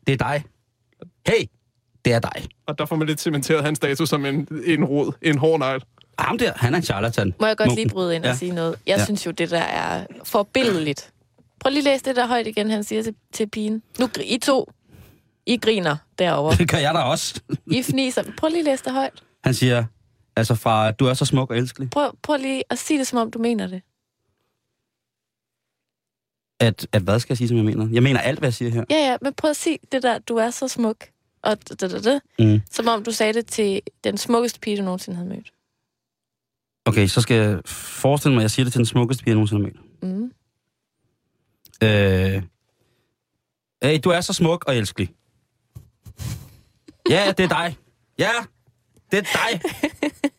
det er dig. Hey, det er dig. Og der får man lidt cementeret hans status som en, en rod, en hård negl. Ham der, han er en charlatan. Må jeg godt Munken. lige bryde ind Ja. og sige noget? Jeg Ja. synes jo, det der er forbilledeligt. Prøv lige at læse det der højt igen, han siger til, til pigen. Nu, I to, I griner derovre. Det gør jeg da også. I fniser. Prøv lige at læse det højt. Han siger, altså fra, du er så smuk og elskelig, Prøv, prøv lige at sige det, som om du mener det. At, at hvad skal jeg sige, som jeg mener? Jeg mener alt, hvad jeg siger her. Ja, ja, men prøv at sige det der, du er så smuk. Og da, da, da, Mm. som om du sagde det til den smukkeste pige, du nogensinde havde mødt. Okay, så skal jeg forestille mig, at jeg siger det til den smukkeste pige, jeg nogensinde har mødt. Mm. Øh, hey, du er så smuk og elskelig. Ja, det er dig. Ja, det er dig.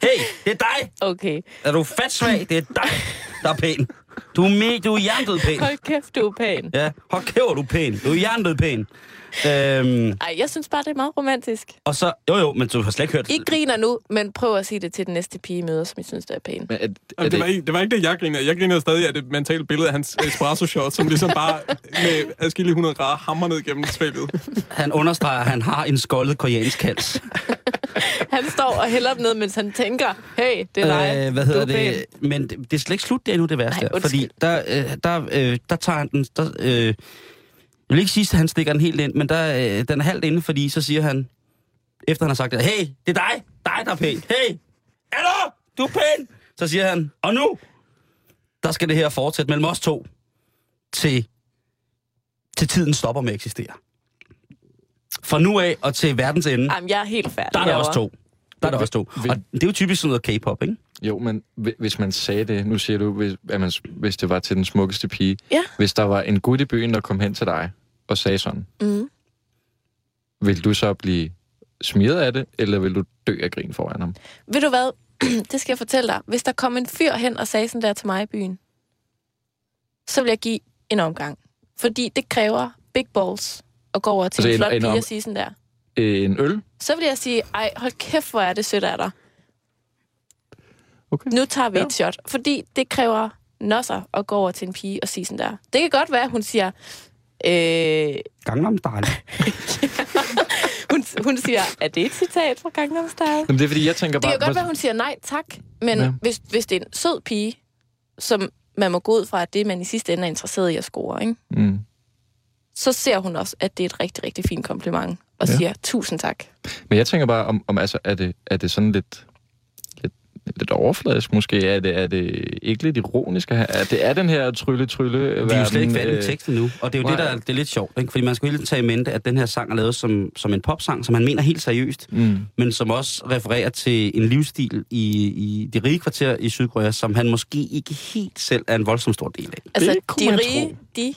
Hey, det er dig. Okay. Er du fat svag? Det er dig, der er pæn. Du er, me, du er jerndød pæn. Hold kæft, du er pæn. Ja, hold kæft, hvor er du pæn. Du er jerndød pæn. Øhm, Ej, jeg synes bare, det er meget romantisk. og så, jo jo, men du har slet ikke hørt... I griner nu, men prøv at sige det til den næste pige, møder, som I synes, der er pæn. Men er, er Jamen, det, var ikke, det var ikke det, jeg grinede. Jeg grinede stadig af det mentale billede af hans espresso-shot, som ligesom bare med adskillige 100 grader hammer ned gennem svælget. Han understreger, at han har en skoldet koreansk hals. Han står og hælder den ned, mens han tænker, hey, det er dig. Øh, hvad hedder du er det? Men det, det er slet ikke slut, det er nu det værste. Nej, fordi der, øh, der, øh, der tager han den... Der, øh, jeg vil ikke sige, at han stikker den helt ind, men der, øh, den er halvt inde, fordi så siger han, efter han har sagt det, hey, det er dig, dig der er pæn. Hey, hallo, du er pæn. Så siger han, og nu, der skal det her fortsætte mellem os to, til, til tiden stopper med at eksistere. Fra nu af og til verdens ende, Jamen, jeg er helt færdig der er der herovre. også to. Der er der også to. Og det er jo typisk sådan noget K-pop, ikke? Jo, men hvi- hvis man sagde det, nu siger du, hvis, at man, hvis det var til den smukkeste pige. Ja. Hvis der var en gut i byen, der kom hen til dig og sagde sådan, Mm. vil du så blive smidt af det, eller vil du dø af grin foran ham? Ved du hvad? det skal jeg fortælle dig. Hvis der kom en fyr hen og sagde sådan der til mig i byen, så vil jeg give en omgang. Fordi det kræver big balls at gå over til Altså en en- flot en pige og sige sådan der. Øh, en øl? Så vil jeg sige, ej, hold kæft, hvor er det sødt af dig. Okay. Nu tager vi Ja. et shot. Fordi det kræver nosser at gå over til en pige og sige sådan der. Det kan godt være, at hun siger... Øh, Gangnam Style. hun, hun siger, er det et citat fra Gangnam Style? Jamen, det er fordi, jeg tænker Det bare... kan godt være, hun siger nej tak, men ja. hvis, hvis det er en sød pige, som man må gå ud fra, at det, man i sidste ende er interesseret i at score, ikke? Mm. Så ser hun også, at det er et rigtig, rigtig fint kompliment, og Ja. siger tusind tak. Men jeg tænker bare, om, om altså, er, det, er det sådan lidt, lidt, lidt overfladisk måske? Er det, er det ikke lidt ironisk? Er det er den her trylle-trylle Vi er jo slet ikke færdige med øh, teksten nu, og det er jo det, nej. der er, det er lidt sjovt, ikke? fordi man skal jo tage i mente, at den her sang er lavet som, som en popsang, som han mener helt seriøst, Mm. men som også refererer til en livsstil i, i det rige kvarter i Sydkorea, som han måske ikke helt selv er en voldsom stor del af. Altså, de rige, tro. de,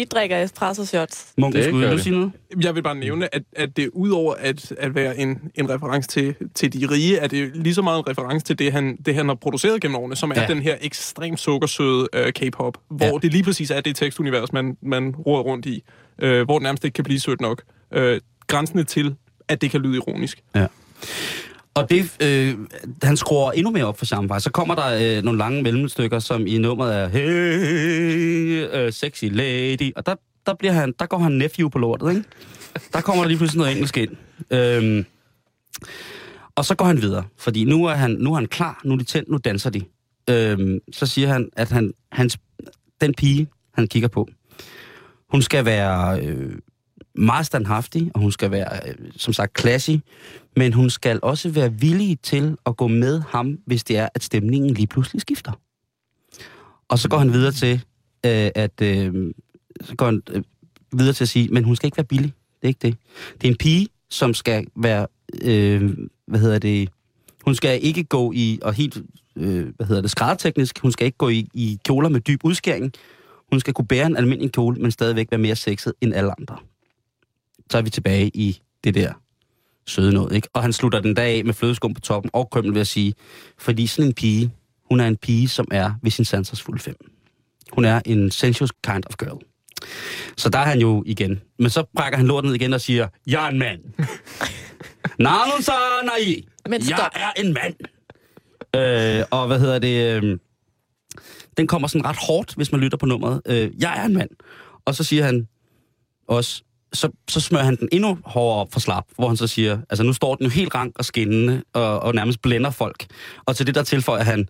de drikker espresso shots. Munken, skulle du sige noget? Jeg vil bare nævne, at, at det udover at, at være en, en reference til, til de rige, er det lige så meget en reference til det, han, det, han har produceret gennem årene, som er Ja. ja. den her ekstremt sukkersøde uh, K-pop, hvor Ja. ja. det lige præcis er det tekstunivers, man, man roder rundt i, uh, hvor det nærmest ikke kan blive sødt nok. Uh, grænsende til, at det kan lyde ironisk. Og det, øh, han skruer endnu mere op for charme. Så kommer der øh, nogle lange mellemstykker, som i nummeret er Hey, uh, sexy lady. Og der, der, bliver han, der går han nephew på lortet, ikke? Der kommer der lige pludselig noget engelsk ind. Øhm, og så går han videre, fordi nu er han, nu er han klar, nu er de tændt, nu danser de. Øhm, så siger han, at han, hans, den pige, han kigger på, hun skal være øh, meget standhaftig, og hun skal være, øh, som sagt, classy, men hun skal også være villig til at gå med ham, hvis det er, at stemningen lige pludselig skifter. Og så går han videre til, øh, at øh, så går han øh, videre til at sige, men hun skal ikke være billig. Det er ikke det. Det er en pige, som skal være, øh, hvad hedder det, hun skal ikke gå i, og helt, øh, hvad hedder det, skrædderteknisk, hun skal ikke gå i, i kjoler med dyb udskæring. Hun skal kunne bære en almindelig kjole, men stadigvæk være mere sexet end alle andre. Så er vi tilbage i det der søde noget, ikke? Og han slutter den dag af med flødeskum på toppen og krømmel ved at sige, fordi sådan en pige, hun er en pige, som er ved sin sansers fulde fem. Hun er en sensuous kind of girl. Så der er han jo igen. Men så brækker han lorten ned igen og siger, jeg er en mand. Navn så nej. Men stop. Jeg er en mand. Øh, og hvad hedder det? Øh, den kommer sådan ret hårdt, hvis man lytter på nummeret. Øh, jeg er en mand. Og så siger han også, så, så smører han den endnu hårdere op for slap, hvor han så siger, altså nu står den jo helt rank og skinnende, og, og nærmest blænder folk. Og til det der tilføjer han,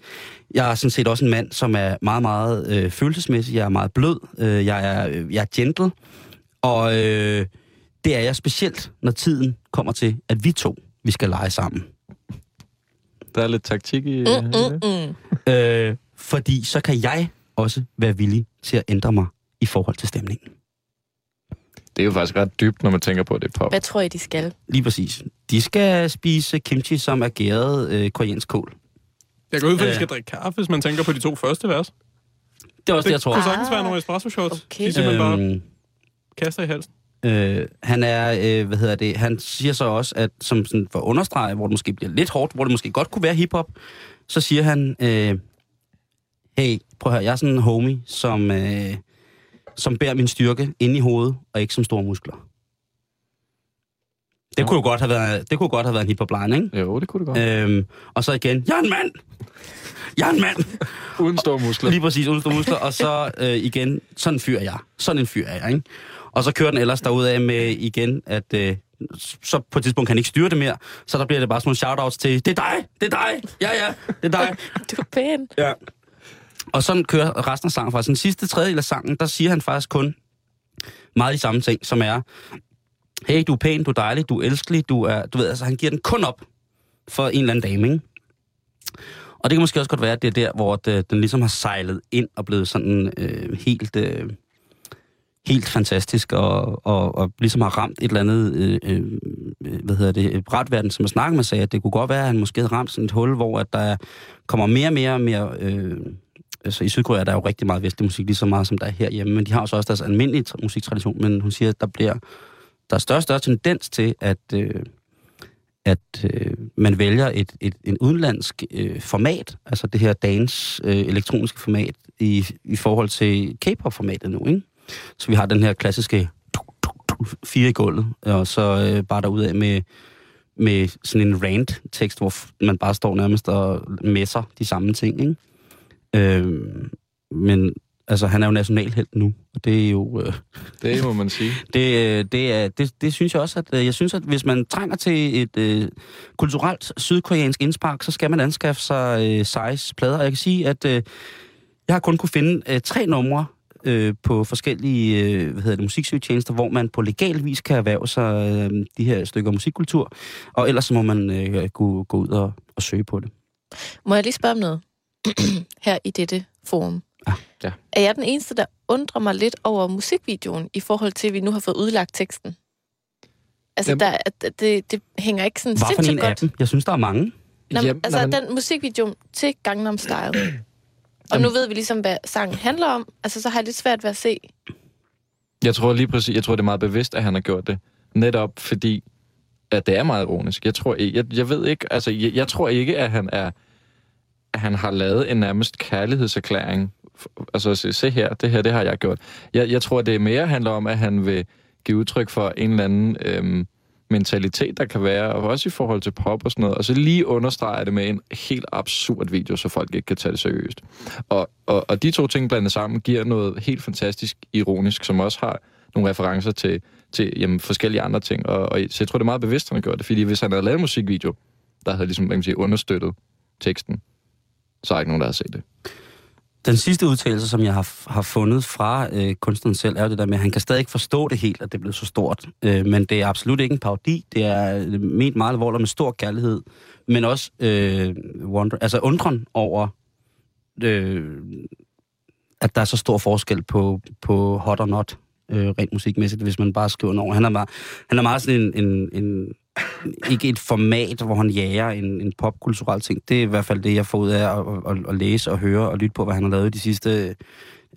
jeg er sådan set også en mand, som er meget, meget øh, følelsesmæssig, jeg er meget blød, øh, jeg, er, øh, jeg er gentle, og øh, det er jeg specielt, når tiden kommer til, at vi to, vi skal lege sammen. Der er lidt taktik i... Mm, mm, mm. Øh, fordi så kan jeg også være villig til at ændre mig i forhold til stemningen. Det er jo faktisk ret dybt, når man tænker på, at det er pop. Hvad tror I, de skal? Lige præcis. De skal spise kimchi, som er gæret øh, koreansk kål. Jeg går ud fra, at de Øh. skal drikke kaffe, hvis man tænker på de to første vers. Det er også det, jeg Det tror. kunne sagtens være nogle espresso shots. okay. De simpelthen bare Øhm, kaster i halsen. øh, han er, øh, hvad hedder det, han siger så også, at som sådan for at understrege, hvor det måske bliver lidt hårdt, hvor det måske godt kunne være hiphop, så siger han, øh, hey, prøv at høre, jeg er sådan en homie, som, øh, som bærer min styrke inde i hovedet, og ikke som store muskler. Det Nå. kunne jo godt have været, det kunne godt have været en hiphop line, ikke? Jo, det kunne det godt. Øhm, og så igen, jeg er en mand! Jeg er en mand! Uden store muskler. Lige præcis, uden store muskler. Og så øh, igen, sådan en fyr er jeg. Sådan en fyr er jeg, ikke? Og så kører den ellers derudad med igen, at øh, så på et tidspunkt kan han ikke styre det mere. Så der bliver det bare sådan nogle shoutouts til, det er dig, det er dig, ja ja, det er dig. Du er pæn. Ja. Og sådan kører resten af sangen faktisk. Den sidste tredjedel af sangen, der siger han faktisk kun meget de samme ting, som er, hey, du er pæn, du er dejlig, du er elskelig, du er, du ved, altså han giver den kun op for en eller anden dame, ikke? Og det kan måske også godt være, at det er der, hvor det, øh, den ligesom har sejlet ind og blevet sådan øh, helt, øh, helt fantastisk, og, og, og ligesom har ramt et eller andet, øh, øh, øh hvad hedder det, brætverden, som jeg snakkede med, sagde, at det kunne godt være, at han måske havde ramt sådan et hul, hvor at der kommer mere og mere og mere... Øh, altså i Sydkorea er jo rigtig meget vestlig musik, lige så meget som der er herhjemme, men de har også deres almindelige tra- musiktradition, men hun siger, at der bliver der er større og større tendens til, at, øh, at øh, man vælger et, et, en udenlandsk øh, format, altså det her dance øh, elektroniske format, i, i forhold til K-pop-formatet nu, ikke? Så vi har den her klassiske fire i gulvet, og så øh, bare derudad med, med sådan en rant-tekst, hvor f- man bare står nærmest og messer de samme ting, ikke? Øh, men altså, han er jo nationalhelt nu, og det er jo... Øh, Det må man sige. det, øh, det, er, det, det synes jeg også, at øh, jeg synes, at hvis man trænger til et øh, kulturelt sydkoreansk indspark, så skal man anskaffe sig øh, size plader. Og jeg kan sige, at øh, jeg har kun kunne finde øh, tre numre øh, på forskellige øh, hvad hedder det, musiksøgetjenester, hvor man på legal vis kan erhverve sig øh, de her stykker musikkultur. Og ellers så må man øh, gå, gå ud og, og søge på det. Må jeg lige spørge om noget? Her i dette forum. Ja. Ja. Er jeg den eneste, der undrer mig lidt over musikvideoen, i forhold til, at vi nu har fået udlagt teksten? Altså, Jamen- der, at det, det hænger ikke sådan Hvad for en sindssygt godt. dem? Jeg synes, der er mange. Nå, Jamen, altså, man- den musikvideo til Gangnam Style. Og Jamen- nu ved vi ligesom, hvad sangen handler om. Altså, så har jeg lidt svært ved at se. Jeg tror lige præcis, jeg tror, det er meget bevidst, at han har gjort det. Netop fordi, at det er meget ironisk. Jeg tror ikke, jeg, jeg ved ikke, altså, jeg, jeg tror ikke, at han er, han har lavet en nærmest kærlighedserklæring. Altså, se, se her, det her, det har jeg gjort. Jeg, jeg tror, det mere handler om, at han vil give udtryk for en eller anden øhm, mentalitet, der kan være, og også i forhold til pop og sådan noget, og så lige understrege det med en helt absurd video, så folk ikke kan tage det seriøst. Og, og, og de to ting blandet sammen giver noget helt fantastisk ironisk, som også har nogle referencer til, til jamen, forskellige andre ting. Og, og så jeg tror, det er meget bevidst, at han har gjort det, fordi hvis han havde lavet en musikvideo, der havde ligesom, man kan sige, understøttet teksten, så er ikke nogen, der har set det. Den sidste udtalelse, som jeg har, har fundet fra øh, kunstneren selv, er jo det der med, at han kan stadig ikke forstå det helt, at det er blevet så stort. Øh, men det er absolut ikke en parodi. Det er øh, ment meget alvorligt med stor kærlighed, men også øh, wonder, altså undren over, øh, at der er så stor forskel på, på hot og not, øh, rent musikmæssigt, hvis man bare skriver over. Han er meget, han er meget sådan en, en, en ikke et format, hvor han jager en, en popkulturel ting. Det er i hvert fald det, jeg får ud af at, at, at læse og høre og lytte på, hvad han har lavet de sidste,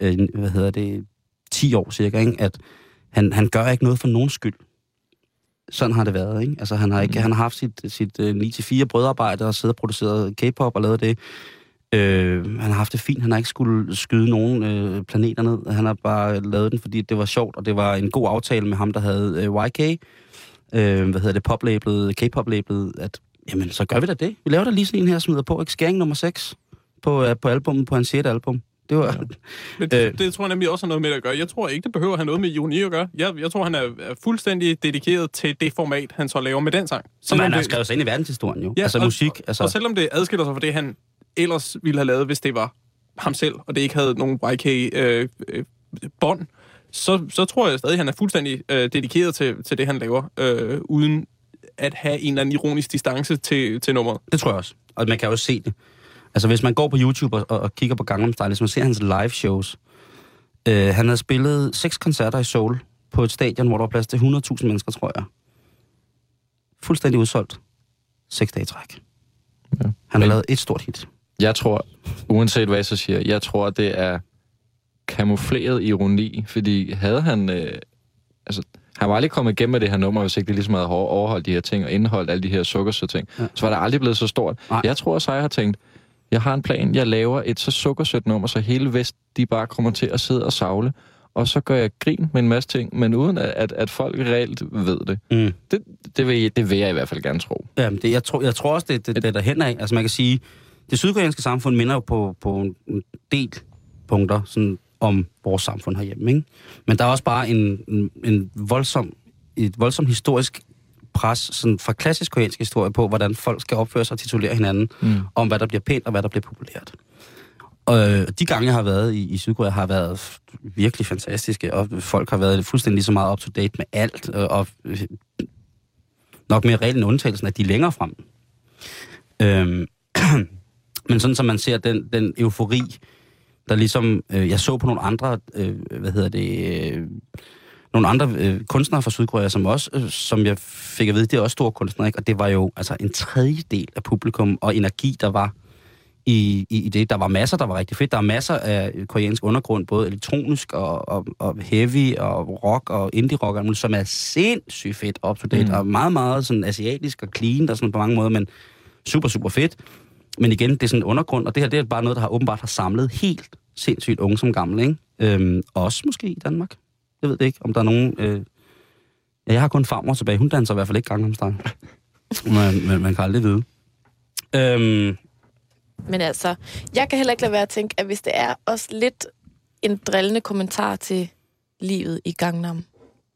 øh, hvad hedder det, 10 år cirka, ikke? at han, han gør ikke noget for nogen skyld. sådan har det været, ikke? Altså, han har, ikke, mm. han har haft sit, sit uh, 9-4 brødarbejde og siddet og produceret K-pop og lavet det. Øh, han har haft det fint. Han har ikke skulle skyde nogen øh, planeter ned. Han har bare lavet den, fordi det var sjovt, og det var en god aftale med ham, der havde øh, YK. Øh, hvad hedder det? Pop-labelet, K-pop-labelet, at jamen, så gør vi da det. Vi laver da lige sådan en her, smider på, ikke? Skæring nummer 6 på, uh, på albummet, på hans 6. album. Det var... Ja. Men det, det tror jeg nemlig også har noget med at gøre. Jeg tror ikke, det behøver at have noget med ironi at gøre. Jeg, jeg tror, han er, er fuldstændig dedikeret til det format, han så laver med den sang. Som han har det, skrevet sig ind i verdenshistorien jo. Ja, altså og- musik. Altså, Og selvom det adskiller sig fra det, han ellers ville have lavet, hvis det var ham selv, og det ikke havde nogen YK-bånd, øh, øh, bånd, så, så tror jeg stadig, at han er fuldstændig øh, dedikeret til, til det, han laver, øh, uden at have en eller anden ironisk distance til, til nummeret. Det tror jeg også. Og man kan jo også se det. Altså, hvis man går på YouTube og, og, og kigger på Gangnam Style, hvis man ser hans live shows, øh, han havde spillet seks koncerter i Seoul på et stadion, hvor der var plads til 100.000 mennesker, tror jeg. Fuldstændig udsolgt. Seks dage i træk. Ja. Han har lavet et stort hit. Jeg tror, uanset hvad jeg så siger, jeg tror, det er kamufleret ironi, fordi havde han... Øh, altså, han var aldrig kommet igennem med det her nummer, hvis ikke det ligesom havde overholdt de her ting og indeholdt alle de her sukkersøde ting. Ja. Så var det aldrig blevet så stort. Nej. Jeg tror, at jeg har tænkt, jeg har en plan, jeg laver et så sukkersødt nummer, så hele Vest, de bare kommer til at sidde og savle, og så gør jeg grin med en masse ting, men uden at, at, at folk reelt ved det. Mm. Det, det, vil, jeg- det vil jeg i hvert fald gerne tro. Jamen, det, jeg, tror, jeg tror også, det, det, det er derhen af. Altså man kan sige, det sydkoreanske samfund minder jo på, på en del punkter sådan, om vores samfund herhjemme. Ikke? Men der er også bare en, en, en voldsom, et voldsomt historisk pres sådan fra klassisk koreansk historie på, hvordan folk skal opføre sig og titulere hinanden, Mm. om hvad der bliver pænt og hvad der bliver populært. Og øh, de gange, jeg har været i, i Sydkorea, har været virkelig fantastiske, og folk har været fuldstændig så meget up-to-date med alt, og, og øh, nok mere reglen undtagelsen, at de er længere frem. Øhm, men sådan som man ser den, den eufori, der ligesom, øh, jeg så på nogle andre, øh, hvad hedder det, øh, nogle andre øh, kunstnere fra Sydkorea, som også, øh, som jeg fik at vide, det er også store kunstnere, ikke? og det var jo altså en tredjedel af publikum og energi, der var i, i, i det. Der var masser, der var rigtig fedt. Der er masser af koreansk undergrund, både elektronisk og, og, og heavy og rock og indie-rock, som er sindssygt fedt up to date, mm. Og meget, meget sådan asiatisk og clean og sådan på mange måder, men super, super fedt. Men igen, det er sådan en undergrund, og det her det er bare noget, der har åbenbart har samlet helt sindssygt unge som gamle, ikke? Øhm, også måske i Danmark. Jeg ved det ikke, om der er nogen... Øh... Ja, jeg har kun farmor tilbage. Hun danser i hvert fald ikke Gangnam Style. men, men man kan aldrig vide. Øhm, Men altså, jeg kan heller ikke lade være at tænke, at hvis det er også lidt en drillende kommentar til livet i Gangnam,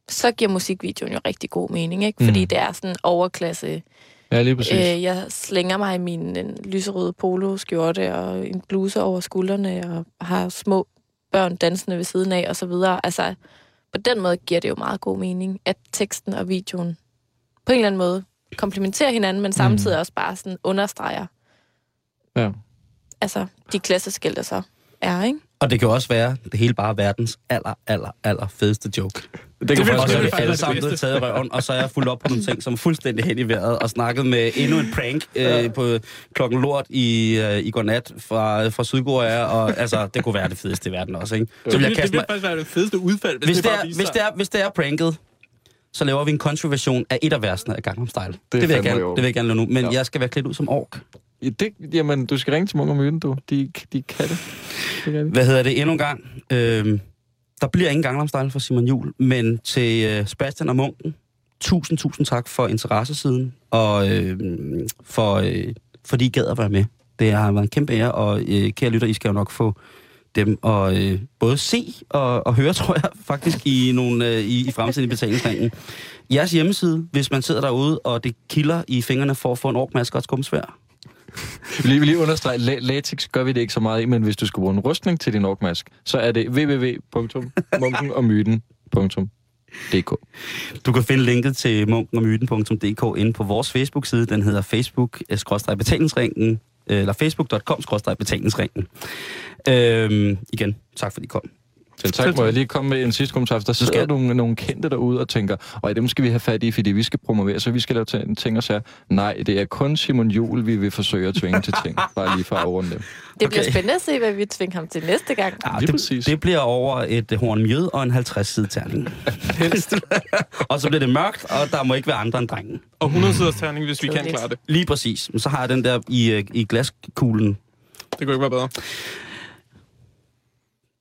så giver musikvideoen jo rigtig god mening, ikke? Fordi Mm. det er sådan overklasse. Ja, lige præcis. Øh, jeg slænger mig i min en lyserøde poloskjorte og en bluse over skuldrene og har små børn dansende ved siden af og så videre. Altså, på den måde giver det jo meget god mening, at teksten og videoen på en eller anden måde komplementerer hinanden, men samtidig også bare sådan understreger Ja. altså, de klasseskæld, der så er, ikke? og det kan også være, det hele bare er verdens aller, aller, aller fedeste joke. Det vil kan er det faktisk alle være sammen det blevet taget røven, og så er jeg fuldt op på nogle ting, som er fuldstændig hen i vejret, og snakket med endnu en prank øh, på klokken lort i, øh, i går nat fra, fra Sydkorea, og altså, det kunne være det fedeste i verden også, ikke? Så Det vil jeg vil, det kaste vil faktisk være det fedeste udfald, hvis, Hvis det, det, er, hvis, det er, hvis det er pranket, så laver vi en country-version af et af versene af Gangnam Style. Det, det, vil, jeg gerne, det vil jeg gerne lave nu, men Ja. jeg skal være klædt ud som ork. Ja, Det, jamen, du skal ringe til Munch og Myten, du. De, de kan det. det, kan de. Hvad hedder det endnu en gang? Øhm, der bliver ingen Gangnam Style for Simon Jul, men til øh, Sebastian og Munken, tusind, tusind tak for interessesiden, og øh, for, øh, fordi I gad at være med. Det har været en kæmpe ære, og øh, kære lytter, I skal jo nok få dem at øh, både se og, og høre, tror jeg, faktisk i, nogle, øh, i, i fremtiden i betalingsringen. Jeres hjemmeside, hvis man sidder derude, og det kilder i fingrene for at få en orkmaske og et skumsvær. Vi lige, vi lige understrege, la- latex gør vi det ikke så meget i, men hvis du skal bruge en rustning til din orkmask, så er det www.munkenomyten.dk. Du kan finde linket til munkenomyten.dk inde på vores Facebook-side. Den hedder facebook-betalingsringen, øh, øh, eller facebook.com-betalingsringen. Øhm, igen, tak fordi I kom. Selv tak. Må jeg lige komme med en sidste kommentar? Der sidder skal- nogle, nogle kendte derude og tænker, og dem skal vi have fat i, fordi vi skal promovere, så vi skal lave ting- ting og sager. Nej, det er kun Simon Jul, vi vil forsøge at tvinge til ting. Bare lige for at overrunde dem. Det bliver Okay. spændende at se, hvad vi tvinger ham til næste gang. Ja, Lige det, præcis. det bliver over et horn mjød og en 50 side terning. og så bliver det mørkt, og der må ikke være andre end drengen. Og 100 siders terning, hvis vi kan klare det. Lige præcis. Så har jeg den der i, øh, i glaskuglen. Det kunne ikke være bedre.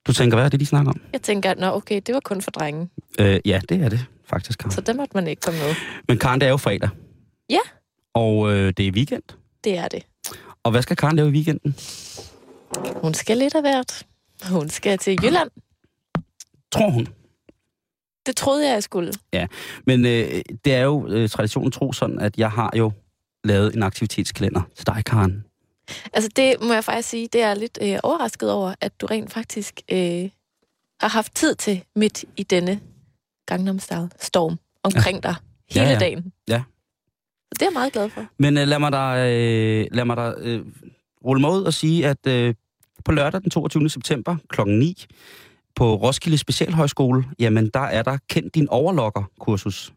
Du tænker, hvad er det, de snakker om? Jeg tænker, at nå, okay, det var kun for drenge, Øh, ja, det er det faktisk, Karen. så der måtte man ikke komme med. Men Karen, det er jo fredag. Ja. Og øh, det er weekend. Det er det. Og hvad skal Karen lave i weekenden? Hun skal lidt af hvert. Hun skal til Jylland. Tror hun. Det troede jeg, jeg skulle. Men øh, det er jo øh, traditionen tro sådan, at jeg har jo lavet en aktivitetskalender til dig, Karen. Altså det må jeg faktisk sige, det er jeg lidt øh, overrasket over, at du rent faktisk øh, har haft tid til midt i denne Gangnam Style storm omkring ja. dig hele Ja, ja. dagen. Ja. Så det er jeg meget glad for. Men øh, lad mig da, øh, lad mig da øh, rulle mig ud og sige, at øh, på lørdag den 22. september kl. 9 på Roskilde Specialhøjskole, jamen der er der kendt din overlocker-kursus.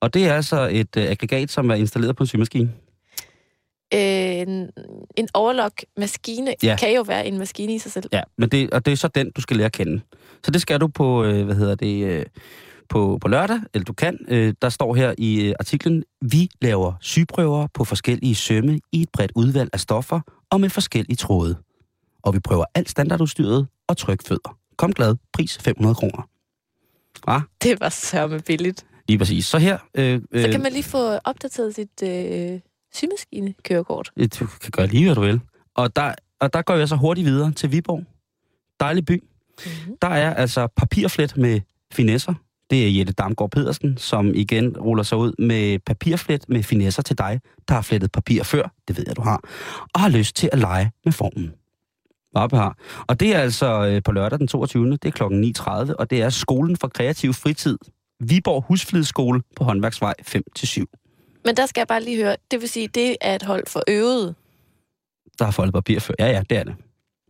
Og det er altså et øh, aggregat, som er installeret på en symaskine. Øh, en, en overlock-maskine Ja. kan jo være en maskine i sig selv. Ja, men det, og det er så den, du skal lære at kende. Så det skal du på, øh, hvad hedder det, øh, på, på lørdag, eller du kan. Øh, der står her i øh, artiklen, vi laver sygeprøver på forskellige sømme i et bredt udvalg af stoffer og med forskellige tråde. Og vi prøver alt standardudstyret og trykfødder. Kom glad, pris 500 kroner. Ja, Det var sørme billigt. lige præcis. Så her... Øh, Så kan man lige få opdateret sit øh, symaskine-kørekort. øh, Du kan gøre lige, hvad du vil. Og der, og der går jeg så hurtigt videre til Viborg. Dejlig by. Mm-hmm. Der er altså papirflet med finesser. Det er Jette Damgaard Pedersen, som igen ruller sig ud med papirflet med finesser til dig, der har flettet papir før, det ved jeg, du har, og har lyst til at lege med formen. Her. Og det er altså øh, på lørdag den 22. Det er klokken 9.30, og det er Skolen for Kreativ Fritid. Viborg Husflidsskole på Håndværksvej 5-7. Men der skal jeg bare lige høre, det vil sige, det er et hold for øvede. Der har foldet papir før. Ja, ja, det er det.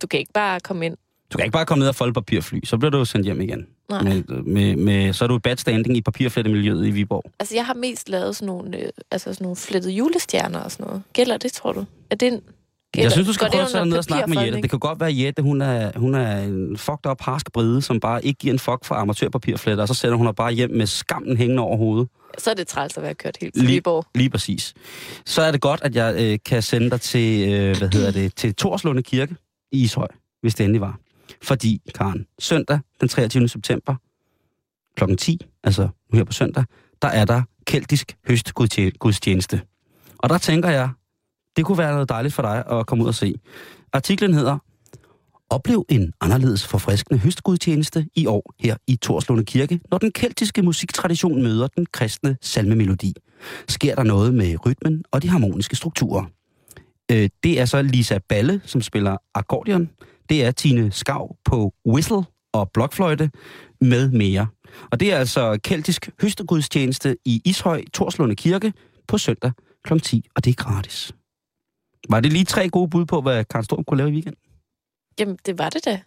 Du kan ikke bare komme ind. Du kan ikke bare komme ned og folde papirfly, så bliver du sendt hjem igen. Nej. Med, med, med, så er du i bad standing i papirflettemiljøet i Viborg. Altså, jeg har mest lavet sådan nogle, øh, altså sådan nogle flettede julestjerner og sådan noget. Gælder det, tror du? Er det en... Gælder, Jeg synes, du skal prøve at sætte ned og snakke med Jette. Det kan godt være, at Jette hun er, hun er en fucked up harsk bride, som bare ikke giver en fuck for amatørpapirfletter, og så sender hun dig bare hjem med skammen hængende over hovedet. Så er det træls at være kørt helt til Lige- Viborg. Lige præcis. Så er det godt, at jeg øh, kan sende dig til, øh, hvad hedder det, til Torslunde Kirke i Ishøj, hvis det endelig var. Fordi, Karen, søndag den 23. september kl. 10, altså nu her på søndag, der er der keltisk høstgudstjeneste. Og der tænker jeg, det kunne være noget dejligt for dig at komme ud og se. Artiklen hedder Oplev en anderledes forfriskende høstgudtjeneste i år her i Torslunde Kirke, når den keltiske musiktradition møder den kristne salmemelodi. Sker der noget med rytmen og de harmoniske strukturer. Øh, det er så Lisa Balle, som spiller akkordeon. Det er Tine Skav på whistle og blokfløjte med mere. Og det er altså keltisk høstegudstjeneste i Ishøj, Torslunde Kirke på søndag kl. 10, og det er gratis. Var det lige tre gode bud på, hvad Karen Storm kunne lave i weekenden? Jamen, det var det da.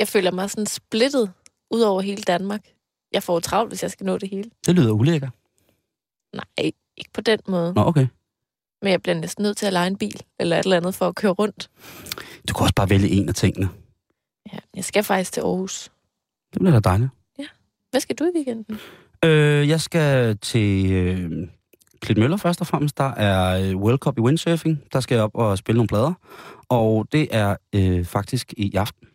Jeg føler mig sådan splittet ud over hele Danmark. Jeg får travlt, hvis jeg skal nå det hele. Det lyder ulækker. Nej, ikke på den måde. Nå, okay. Men jeg bliver næsten nødt til at lege en bil, eller et eller andet for at køre rundt. Du kan også bare vælge en af tingene. Ja, jeg skal faktisk til Aarhus. Det bliver da dejligt. Hvad skal du i weekenden? Øh, jeg skal til øh, Klitmøller først og fremmest. Der er øh, World Cup i windsurfing. Der skal jeg op og spille nogle plader. Og det er øh, faktisk i aften.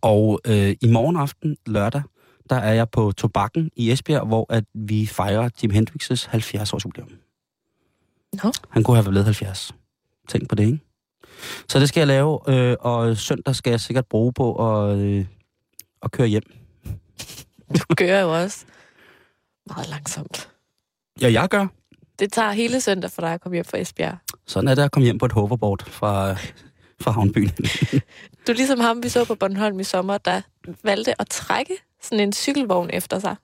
Og øh, i morgen aften, lørdag, der er jeg på Tobakken i Esbjerg, hvor at vi fejrer Jim Hendrix' 70-års jubilæum. Nå. Han kunne have været blevet 70. Tænk på det, ikke? Så det skal jeg lave, øh, og søndag skal jeg sikkert bruge på at, øh, at køre hjem. Du kører jo også meget langsomt. Ja, jeg gør. Det tager hele søndag for dig at komme hjem fra Esbjerg. Sådan er det at komme hjem på et hoverboard fra, fra havnbyen. Du er ligesom ham, vi så på Bornholm i sommer, der valgte at trække sådan en cykelvogn efter sig,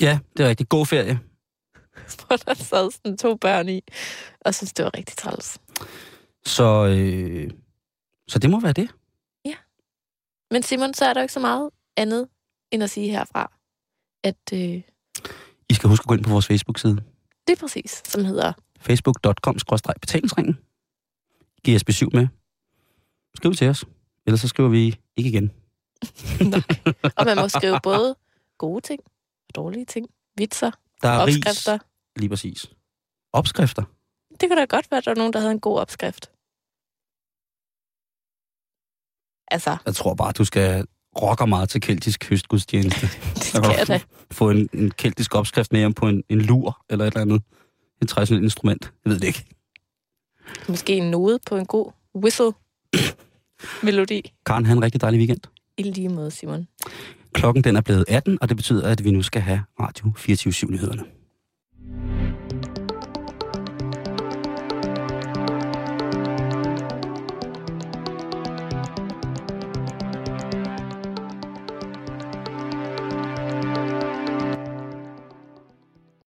ja, det er rigtigt. God ferie. hvor der sad sådan to børn i, og synes det var rigtig træls. Så, øh, så det må være det. Men Simon, så er der jo ikke så meget andet end at sige herfra, at øh, I skal huske at gå ind på vores Facebook-side. det er præcis, som hedder facebook.com-betalingsringen. Giv os besøg med. Skriv til os. Ellers så skriver vi ikke igen. Og man må skrive både gode ting og dårlige ting. Vitser, Der er opskrifter. ris. Lige præcis. Opskrifter. Det kunne da godt være, at der var nogen, der havde en god opskrift. Altså, Jeg tror bare, du skal rocker meget til keltisk høstgudstjeneste. det skal jeg da. Få en, en keltisk opskrift med hjem på en, en lur eller et eller andet. Et traditionelt instrument. Jeg ved det ikke. Måske en node på en god whistle-melodi. Karen, have en rigtig dejlig weekend. I lige måde, Simon. Klokken den er blevet 18, og det betyder, at vi nu skal have Radio 24-7-nyhederne.